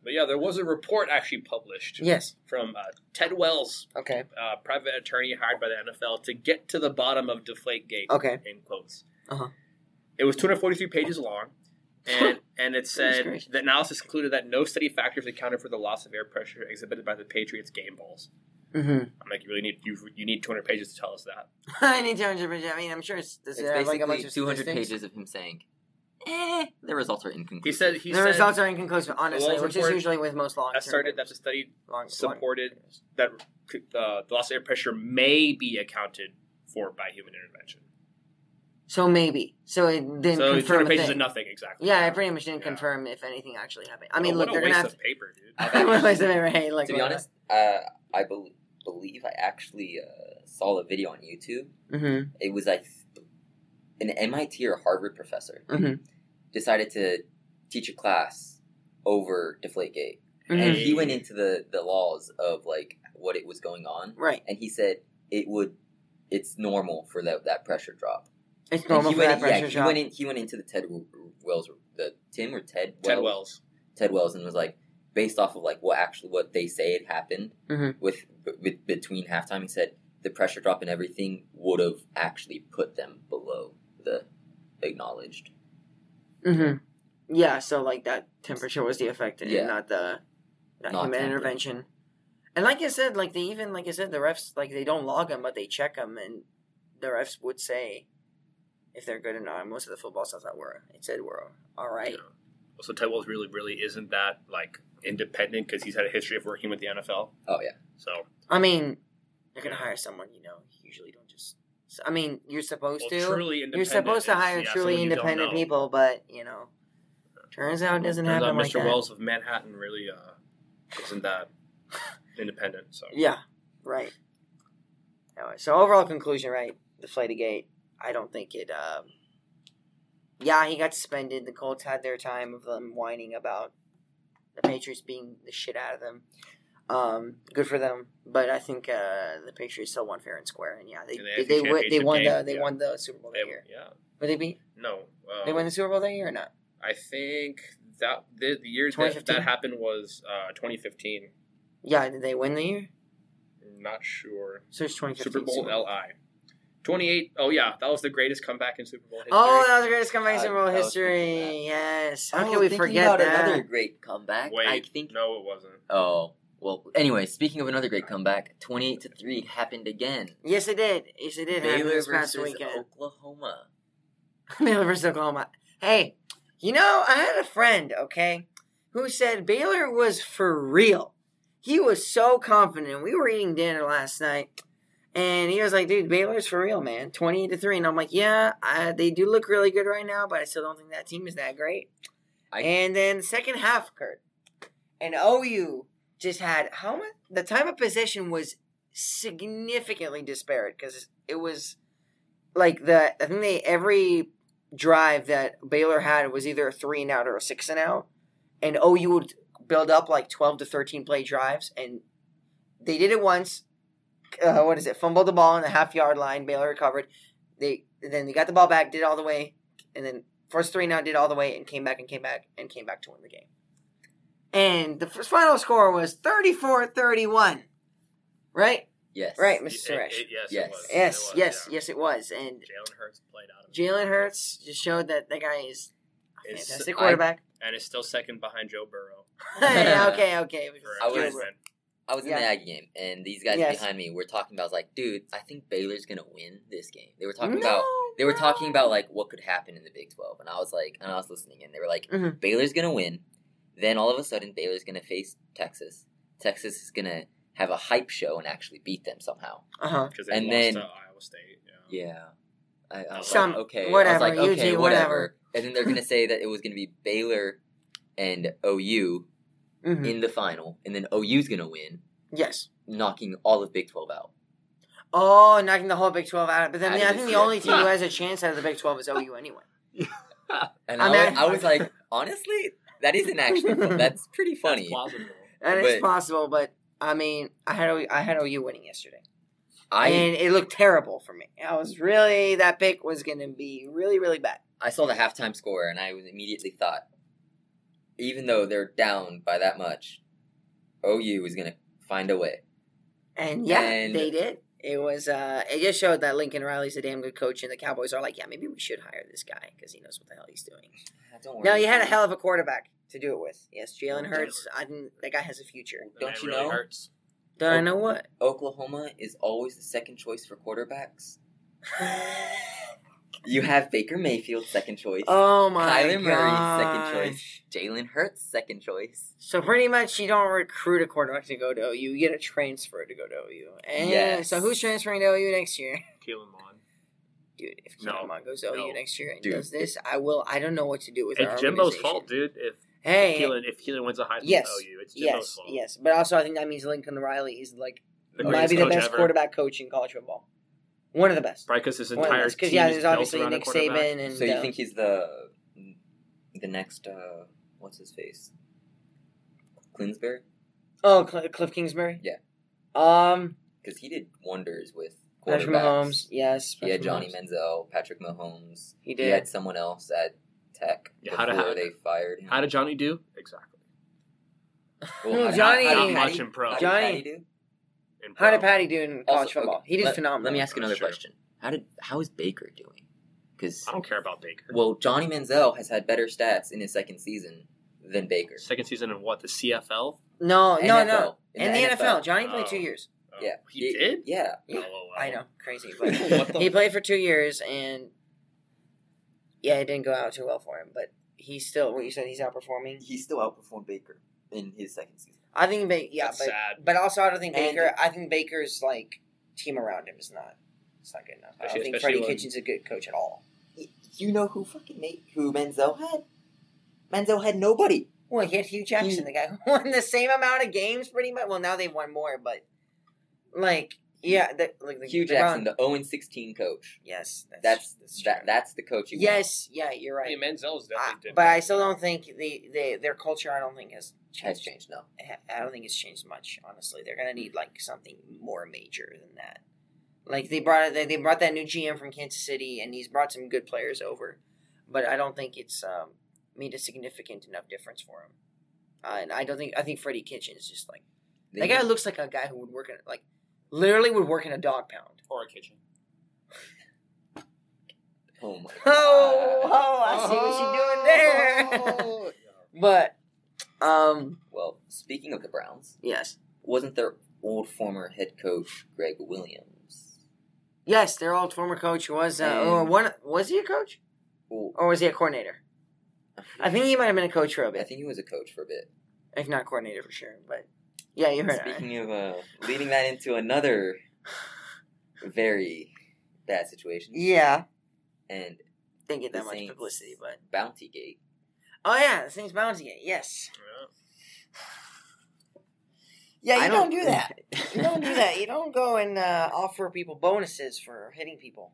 But yeah, there was a report actually published Yes. from uh, Ted Wells, Okay. a private attorney hired by the NFL to get to the bottom of Deflategate. Okay. In quotes. Uh-huh. It was 243 pages long, and and it said the analysis concluded that no study factors accounted for the loss of air pressure exhibited by the Patriots' game balls. Mm-hmm. I'm like, you really need you, you need 200 pages to tell us that. I need 200 pages. I mean, I'm sure it's, does It's it have like a bunch basically of 200 pages of him saying, "Eh, the results are inconclusive." He said he the said results are inconclusive, honestly, Wells which is usually with most long. asserted that the study long, supported long- that uh, the loss of air pressure may be accounted for by human intervention. So maybe. So it didn't so confirm 200 a pages of nothing exactly. Yeah, it pretty much didn't Yeah. confirm if anything actually happened. I mean, Oh, look, they're a gonna waste have of paper, dude. I've to. actually- Waste of it, right? Like, to be honest, uh, I bel believe I actually uh, saw a video on YouTube. Mm-hmm. It was like an MIT or Harvard professor Mhm. decided to teach a class over Deflategate, and Mhm. he went into the the laws of like what it was going on, Right. and he said it would. It's normal for that that pressure drop. It's normal he for went that in, pressure yeah, he went in. He went into the Ted W- Wells, the Tim or Ted Ted Wells. Ted Wells, and was like based off of like what actually what they say had happened Mhm. with, with between halftime. He said the pressure drop and everything would have actually put them below the acknowledged. Mm-hmm. Yeah, so like that temperature was the effect, and Yeah. not the not, Not human temper. intervention. And like I said, like they even like I said, the refs like they don't log them, but they check them, and the refs would say if they're good or not. Most of the football stuff that were it said were all right. Yeah. So Ted Wells really, really isn't that like independent because he's had a history of working with the NFL. Oh yeah, So I mean, they're gonna hire someone, you know. You usually don't just I mean, you're supposed Well, to. truly You're supposed to hire yeah, truly someone independent people, but you know, turns out it doesn't Turns happen out like Mr. that. Wells of Manhattan really uh, isn't that independent. So Yeah, right. Anyway, so overall conclusion, right? The Flight of Gate. I don't think it. Um, yeah, he got suspended. The Colts had their time of them whining about the Patriots being the shit out of them. Um, good for them, but I think uh, the Patriots still won fair and square, and yeah, they the they they, won- they won the they yeah. won the Super Bowl they, that year. yeah, But they beat no, uh, they won the Super Bowl that year or not? I think that the, the year that that happened was uh, 2015. Yeah, did they win the year? Not sure. So it's 2015 Super Bowl LI. 28. Oh yeah, that was the greatest comeback in Super Bowl history. Oh, that was the greatest comeback in Uh, Super Bowl history. pretty Yes. Oh, How can we forget about that? another great comeback? Wait, I think. no, it wasn't. Oh well. Anyway, speaking of another great comeback, twenty-eight to three happened again. Yes, it did. Yes, it did. happen Baylor this past versus weekend. Oklahoma. Baylor versus Oklahoma. Hey, you know, I had a friend, okay, who said Baylor was for real. He was so confident. We were eating dinner last night, and he was like, "Dude, Baylor's for real, man. Twenty to three." And I'm like, "Yeah, I, they do look really good right now, but I still don't think that team is that great." I- and then second half occurred, and OU just had how much? The time of possession was significantly disparate because it was like the I think they every drive that Baylor had was either a three and out or a six and out, and OU would build up like twelve to thirteen play drives, and they did it once. Uh, what is it? Fumbled the ball on the half yard line. Baylor recovered. They then they got the ball back, did it all the way, and then first three now did all the way, and came back and came back and came back to win the game. And the first final score was 34-31. Right? Yes. Right, Mr. Suresh. it- yes, Yes. it was. Yes, It was, yes, yeah. yes, it was. And Jalen Hurts played out of it. Jalen Hurts just showed that that guy is a It's- fantastic I- quarterback. and is still second behind Joe Burrow. yeah, okay, okay. For I a was- win. I was in Yeah. the Aggie game, and these guys Yes. behind me were talking about. I was like, "Dude, I think Baylor's gonna win this game." They were talking No, about. They were talking about like what could happen in the Big Twelve, and I was like, and I was listening, and they were like, Mhm. "Baylor's gonna win." Then all of a sudden, Baylor's gonna face Texas. Texas is gonna have a hype show and actually beat them somehow. Uh-huh. because they And lost then- to Iowa State. Yeah. Yeah. I, I was Some- like, okay. whatever, I was like, UT, okay, whatever. And then they're gonna say that it was gonna be Baylor and OU hmm in the final, and then OU's gonna win, Yes. knocking all of Big Twelve out. Oh, knocking the whole Big 12 out. But then Out yeah, I think the field. only team who has a chance out of the Big 12 is OU anyway. And I I, mean, was, I was like, honestly, that isn't actually fun. that's pretty funny. That's plausible. And it's But- possible, but I mean, I had OU, I had OU winning yesterday. I and it looked terrible for me. I was really that pick was going to be really really bad. I saw the halftime score and I immediately thought, even though they're down by that much, OU is gonna find a way. And yeah, And- they did. It was uh it just showed that Lincoln Riley's a damn good coach and the Cowboys are like, yeah, maybe we should hire this guy cuz he knows what the hell he's doing. Don't worry. Now, you had a hell of a quarterback to do it with. Yes, Jalen Hurts. I think that guy has a future. Don't And it you really know? Hurts. Don't I know what? Oklahoma is always the second choice for quarterbacks. You have Baker Mayfield second choice, oh my Kyler Murray second choice, Jalen Hurts second choice. So pretty much, you don't recruit a quarterback to go to OU. You get a transfer to go to OU. And Yes. so who's transferring to OU next year? Kellen Mond. Dude, if No. Kellen Mond goes to OU No. next year and Dude. does this, I will. I don't know what to do with our It's Jimbo's fault, dude. If Hey, Kellen, if Kellen wins a Heisman Yes. OU, it's Jimbo's yes, fault. yes, but also I think that means Lincoln Riley is like The might be the best ever. quarterback coach in college football. One of the best. Probably because his One of the entire best. team Because yeah, is there's built obviously around a Nick quarterback. Saban and So you uh, think he's the the next uh what's his face? Clinsbury? oh Cl- Cliff Kingsbury. Yeah. Um, Because he did wonders with Patrick quarterbacks. Mahomes. Yes. He had Johnny Mahomes. Manziel, Patrick Mahomes. He He did. had someone else at Tech Yeah, how before did- how- they fired him. How did Johnny do? Exactly. Well, how- Johnny- how- how- Not how- much in pro. how did Johnny- Patty do? In How did. Patty do in college Also, football? okay, He did let, phenomenal. Let me ask another That's true. question. How did how is Baker doing? Because I don't care about Baker. well, Johnny Manziel has had better stats in his second season than Baker. Second season in what? The CFL? No, no, NFL. no. In In the the NFL, NFL. Johnny played Oh. two years. Oh, Yeah, He did? Yeah, Yeah, Oh, wow. I know, crazy, What but the- he played for two years, and yeah, it didn't go out too well for him. But he's still what you said. He's outperforming. he still outperformed Baker in his second season. I think, ba- yeah, That's but sad. but also I don't think And- Baker. I think Baker's like team around him is not It's not good enough. I don't think especially Freddie when- Kitchens a good coach at all. You know who fucking made who Manziel had? Manziel had nobody. Well, he had Hue Jackson, He- the guy who won the same amount of games, pretty much. Well, now they've won more, but like, yeah, the, like the Hue Jackson, the 0 16 coach. yes, that's That's that's that. That's the coach you want. yes, yeah, you're I right. mean, Manziel's I- definitely different. but I still don't think the, the their culture. I don't think has has changed. changed. No, I don't think it's changed much. Honestly, they're gonna need like something more major than that. Like they brought they, they brought that new GM from Kansas City, and he's brought some good players over, but I don't think it's um, made a significant enough difference for him. Uh, and I don't think I think Freddie Kitchen is just like They that guy looks like a guy who would work in like literally would work in a dog pound. or a kitchen. Oh my. Oh, God. oh, I see what you're doing there. But um, Well, speaking of the Browns, yes, wasn't their old former head coach Gregg Williams? yes, their old former coach was uh, And- or one was he a coach Well, or was he a coordinator? I think he might have been a coach for a I bit, I think he was a coach for a bit. if not coordinator for sure. But yeah, you heard it. Speaking of uh, leading that into another very bad situation, Yeah, and didn't get that much Saints. publicity, but Bounty Gate. oh yeah, the Saints bounty gate. Yes. Yeah. Yeah, you I don't, do that. You don't do that. You don't go and uh, offer people bonuses for hitting people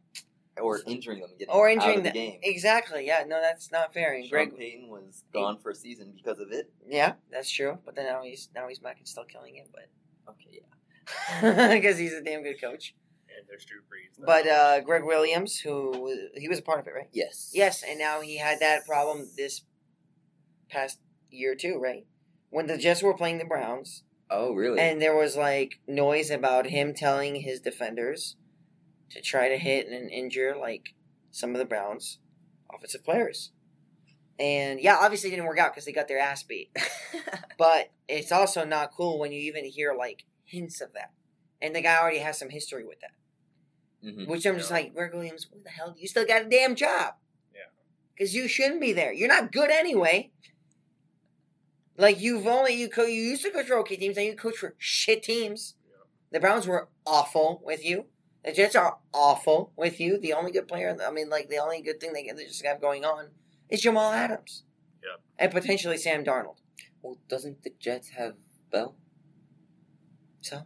or injuring them, getting or out injuring of the game. Exactly. Yeah. No, that's not fair. And Sean Gregg, Payton was gone for a season because of it. yeah, that's true. But then now he's now he's back and still killing it. But Okay, yeah. because he's a damn good coach. And there's Drew Brees. though. But uh, Gregg Williams, who he was a part of it, right? Yes. Yes, and now he had that problem this past year too, right? When the Jets were playing the Browns, Oh, really? and there was like noise about him telling his defenders to try to hit and injure like some of the Browns offensive players. And yeah, obviously it didn't work out because they got their ass beat. but it's also not cool when you even hear like hints of that. And the guy already has some history with that. Mhm. Which I'm just Yeah. like, Gregg Williams, what the hell? You still got a damn job. Yeah. Because you shouldn't be there. You're not good anyway. Like you've only you co- you used to coach for okay teams, and you coach for shit teams. Yeah. The Browns were awful with you. The Jets are awful with you. The only good player, I mean, like the only good thing they, they just have going on is Jamal Adams. Yeah. And potentially Sam Darnold. Well, doesn't the Jets have Bell? So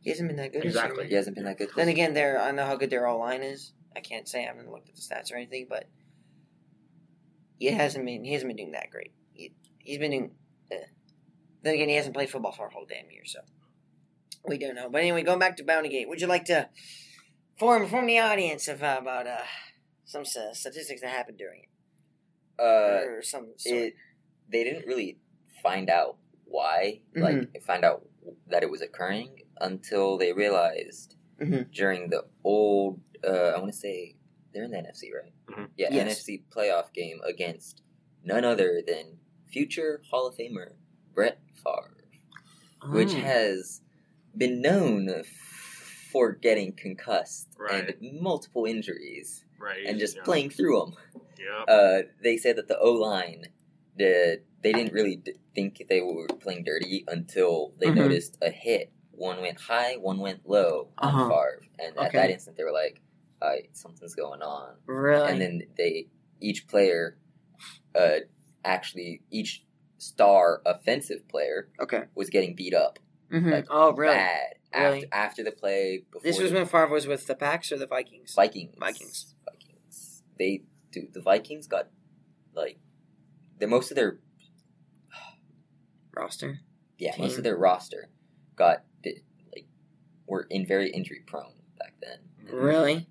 he hasn't been that good. Exactly. He hasn't been that good. Then again, there I know how good their all line is. I can't say I haven't looked at the stats or anything, but he hasn't been he hasn't been doing that great. He, he's been doing. Uh, then again, he hasn't played football for a whole damn year, so we don't know. But anyway, going back to Bounty Gate, would you like to form form the audience of uh, about uh, some uh, statistics that happened during it, uh, or some sort? it they didn't really find out why, Mm-hmm. like find out that it was occurring until they realized Mhm. during the old. Uh, I want to say they're in the NFC, right? Mhm. Yeah, Yes. NFC playoff game against none other than future Hall of Famer Brett Favre, which Oh. has been known for getting concussed Right. and multiple injuries right. and just yeah. playing through them. Yeah. Uh, they said that the O line, the they didn't really d- think they were playing dirty until they Mhm. noticed a hit. One went high, one went low on Uh-huh. Favre, and at that instant they were like, "All right, something's going on." really? And then they each player, uh, actually each star offensive player okay. was getting beat up Mhm. like, oh, really? bad Really? after after the play. Before This was the when Favre was with the Packs or the Vikings. Vikings. Vikings. Vikings. They dude, the Vikings got like the most of their roster. yeah most of their roster got di- like were in very injury prone back then Really?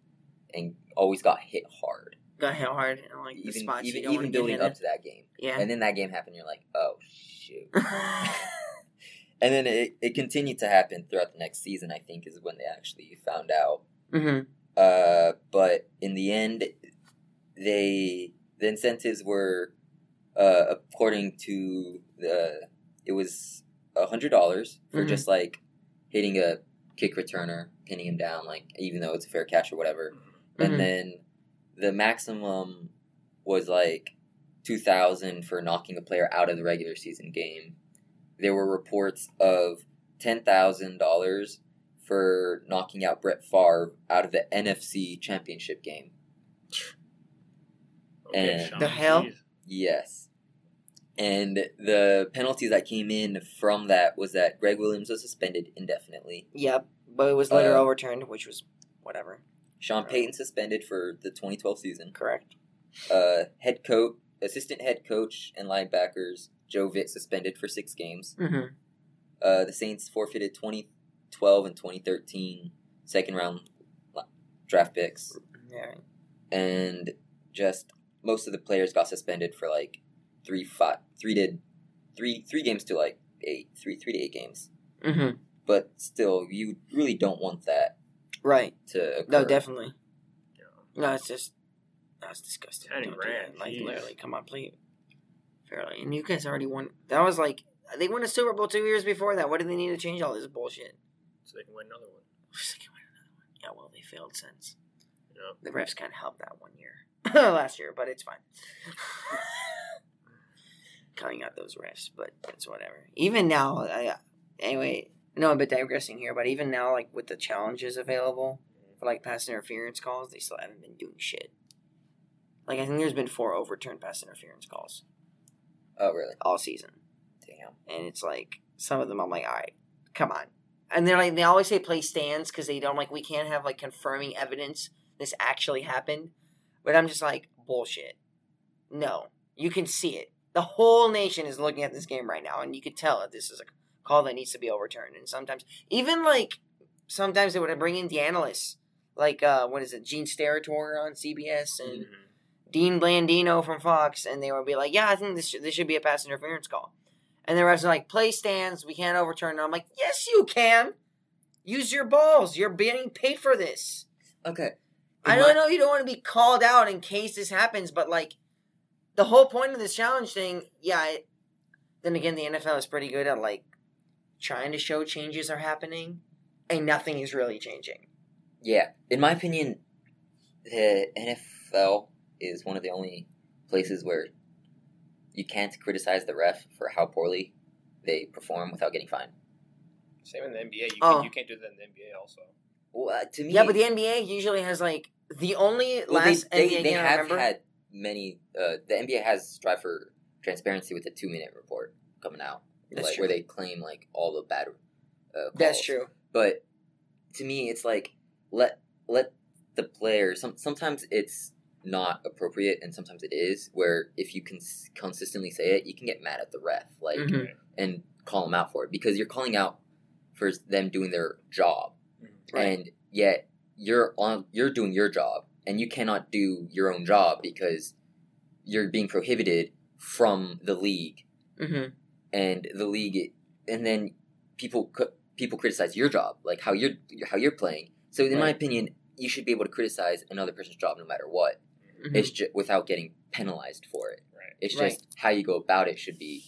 and always got hit hard Got hit hard and like the even spots you even even building up to that game. Yeah. and then that game happened you're like oh shoot and then it, it continued to happen throughout the next season I think is when they actually found out mm-hmm. Uh, but in the end, they the incentives were, uh, according to the, it was a hundred dollars for Mhm. just like hitting a kick returner, pinning him down, like even though it's a fair catch or whatever. Mhm. And then the maximum was like two thousand for knocking a player out of the regular season game. There were reports of ten thousand dollars for knocking out Brett Favre out of the NFC Championship game. And- Sean, The hell? jeez. Yes. And the penalties that came in from that was that Gregg Williams was suspended indefinitely. Yep, but it was later Uh, overturned, which was whatever. Sean Payton suspended for the 2012 season. Correct. Uh, head coach, assistant head coach, and linebackers Joe Vitt suspended for six games. Mm-hmm. Uh, the Saints forfeited 2012 and 2013 second round draft picks, Yeah. and just most of the players got suspended for like three, five, three to three, three games to like eight, three, three to eight games. Mm-hmm. But still, you really don't want that Right. to occur. No, definitely. Yeah. No, it's just that's disgusting. 10 Don't do grand, that. Like jeez. literally, come on, play fairly. And you guys already won. That was like they won a Super Bowl two years before that. What do they need to change all this bullshit? So they can win another one. Yeah, well, they failed since the refs kind of helped that one year last year, but it's fine. Calling out those refs, but it's whatever. Even now, I, anyway, no, I'm a bit digressing here, but even now, like with the challenges available for like pass interference calls, they still haven't been doing shit. Like I think there's been four overturned pass interference calls Oh, really? all season, Damn. and it's like some of them I'm like, all right, come on. And they're like, they always say play stands because they don't like we can't have like confirming evidence this actually happened. But I'm just like bullshit. No, you can see it. The whole nation is looking at this game right now, and you can tell that this is a call that needs to be overturned. And sometimes, even like sometimes they would bring in the analysts, like uh, what is it, Gene Steratore on CBS and Mhm. Dean Blandino from Fox, and they would be like, "Yeah, I think this should, this should be a pass interference call," and the refs are like, "Play stands, we can't overturn." And I'm like, "Yes, you can. Use your balls. You're being paid for this." Okay. I don't my- know. You don't want to be called out in case this happens, but like, the whole point of this challenge thing, yeah. It, then again, the NFL is pretty good at like trying to show changes are happening, and nothing is really changing. Yeah, in my opinion, the NFL is one of the only places where you can't criticize the ref for how poorly they perform without getting fined. Same in the NBA. You, Oh. can, you can't do that in the NBA also. Well, uh, to me, Yeah, but the NBA usually has like the only well, last they, NBA they game I have remember. had many. Uh, the NBA has strive for transparency with the two minute report coming out, That's like true. where they claim like all the bad. Uh, That's true. But to me, it's like let let the player. Some sometimes it's not appropriate, and sometimes it is. Where if you can consistently say it, you can get mad at the ref, like Mhm. and call them out for it because you're calling out for them doing their job, Right. and yet you're on you're doing your job, and you cannot do your own job because you're being prohibited from the league Mm-hmm. and the league, and then people people criticize your job, like how you're how you're playing. So, in my opinion, you should be able to criticize another person's job no matter what. Mm-hmm. It's just without getting penalized for it. Right. It's Right. just how you go about it should be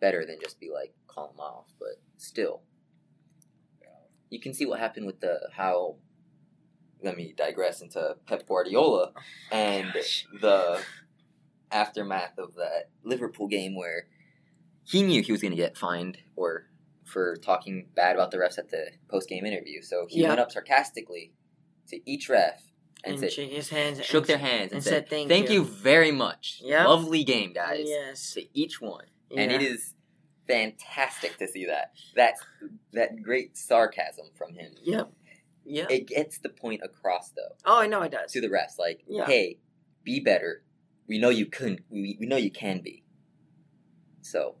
better than just be like call them off. But still, Yeah. you can see what happened with the how. Let me digress into Pep Guardiola and Gosh. the aftermath of that Liverpool game where he knew he was going to get fined or for talking bad about the refs at the post game interview. So he Yeah. went up sarcastically to each ref and, And, shake his hands. shook their hands and, and said, said, "Thank you. you." very much. Yep. Lovely game, guys." Yes. To each one. And it is fantastic to see that. That's that great sarcasm from him. Yep. yeah. It gets the point across though oh, I know it does. to the rest, like, Yeah. "Hey, be better. We know you couldn't. We, we know you can be." So,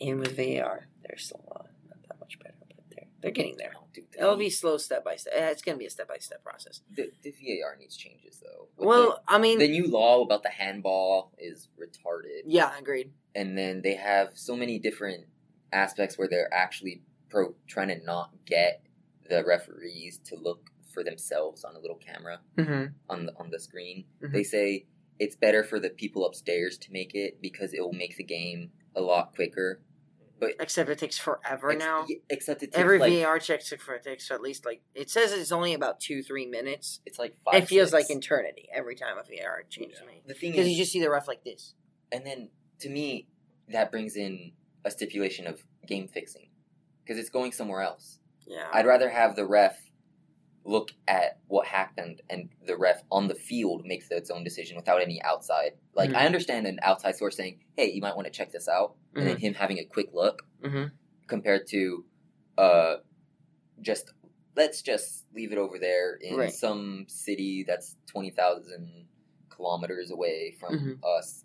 And with VAR, they're still uh, not that much better, but they're they're getting there. Dude, It'll be slow, step by step. It's gonna be a step by step process. the, the VAR needs changes though. With Well, I mean, the new law about the handball is retarded. yeah, agreed. and then they have so many different aspects where they're actually pro trying to not get the referees to look for themselves on a little camera Mm-hmm. on the on the screen. Mhm. They say it's better for the people upstairs to make it because it will make the game a lot quicker. Except it takes forever Ex- now. except it takes Every like, VAR check takes for takes at least like it says it's only about two three minutes. it's like five. it feels six. like eternity every time a VAR changes Yeah. me the thing because you just see the ref like this. and then to me that brings in a stipulation of game fixing because it's going somewhere else. Yeah. I'd rather have the ref look at what happened and the ref on the field makes its own decision without any outside. Like Mhm. I understand an outside source saying, "Hey, you might want to check this out," and then him having a quick look Mhm. compared to uh just let's just leave it over there in Right. some city that's 20,000 kilometers away from Mhm. us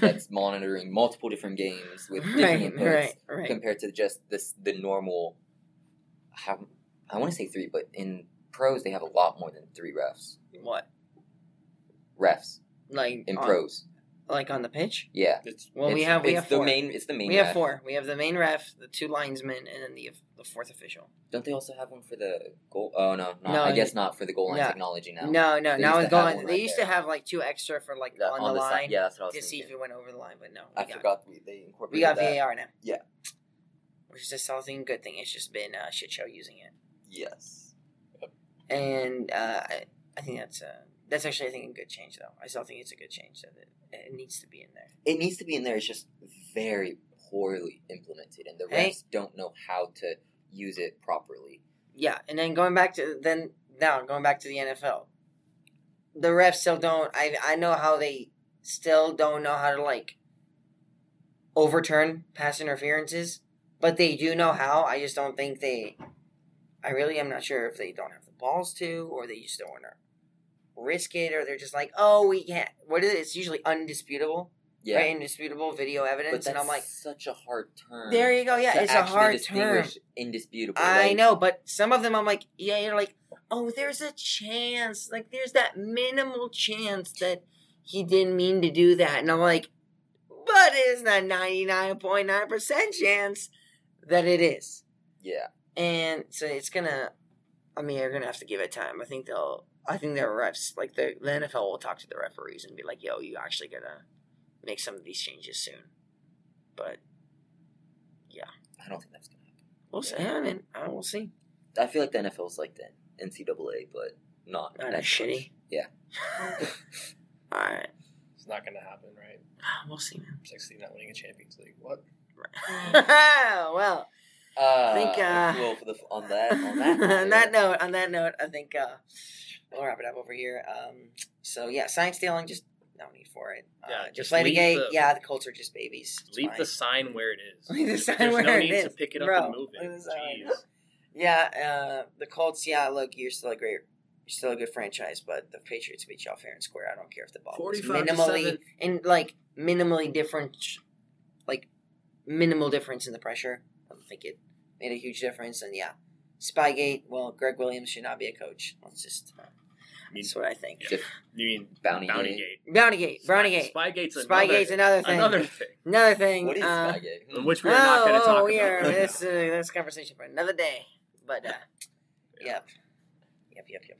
that's monitoring multiple different games with different Right, inputs right, compared to just this the normal how I want to say 3 but in pros they have a lot more than 3 refs What? refs Like in on, pros Like on the pitch? yeah It's Well, we have we it's have the four. main it's the main we have four. We have the main ref, the two linesmen, and then the the fourth official. don't they also have one for the goal oh no, not, No, I guess not for the goal line no. technology now No, no. They now used it's to have going. They right used there. to have like two extra for like The- on, the, side- line yeah that's what I was to see if it went over the line. But no, I got, forgot we, they incorporated we got that. VAR now. Yeah. which is a something good thing. It's just been a shit show using it, Yes. And uh, I, I think that's uh, that's actually I think a good change though. I still think it's a good change that it, it needs to be in there. It needs to be in there. It's just very poorly implemented, and the refs don't know how to use it properly. Yeah, and then going back to then now going back to the NFL, the refs still don't. I I know how they still don't know how to like overturn pass interferences, but they do know how. I just don't think they. I really am not sure if they don't have the balls to, or they just don't want to risk it, or they're just like, oh, we can't. What is it? It's usually undisputable, Yeah, right? Indisputable video but evidence, that's and I'm like, such a hard term. there you go. Yeah, it's a hard term. Indisputable. I like, know, but some of them I'm like, yeah, you're like, oh, there's a chance. Like, there's that minimal chance that he didn't mean to do that. And I'm like, but it's a 99.9% chance that it is. Yeah, And so it's gonna, I mean, you're gonna have to give it time. I think they'll, I think their refs, like the, the NFL will talk to the referees and be like, yo, you actually gonna make some of these changes soon. But yeah, I don't think that's gonna happen. we'll see. I mean, I will see. I feel like the NFL's like the NCAA, but not Not as as shitty. Yeah. All right. it's not going to happen, right? We'll see, man. It's like City not winning a Champions League. What? well, Uh, think, uh, well, for the, on that on that on that note, on that note, I think uh, we'll wrap it up over here. Um, so yeah, sign stealing, just no need for it. Yeah, uh, just just play the leave yeah, the Colts are just babies. It's Leave fine. the sign where it is. Leave the sign There's where no it need to pick it up Bro, and move it. leave the sign. Jeez. Yeah, uh, the Colts. Yeah, look, you're still a great. You're still a good franchise, but the Patriots beat y'all fair and square. I don't care if the ball was 45 minimally seven. and like minimally different, like minimal difference in the pressure. Think it made a huge difference. And yeah, Spygate. Well, Gregg Williams should not be a coach. Let's just. Uh, I mean, that's what I think. Just you mean bounty, Bounty gate. Gate? Bounty Brownygate. Spygate's Spygate's another, another thing. another thing, Another thing. What is uh, Spygate? in which we are not going to oh, talk we about. This uh, this conversation for another day. But uh, Yeah. yep, yep, yep, yep.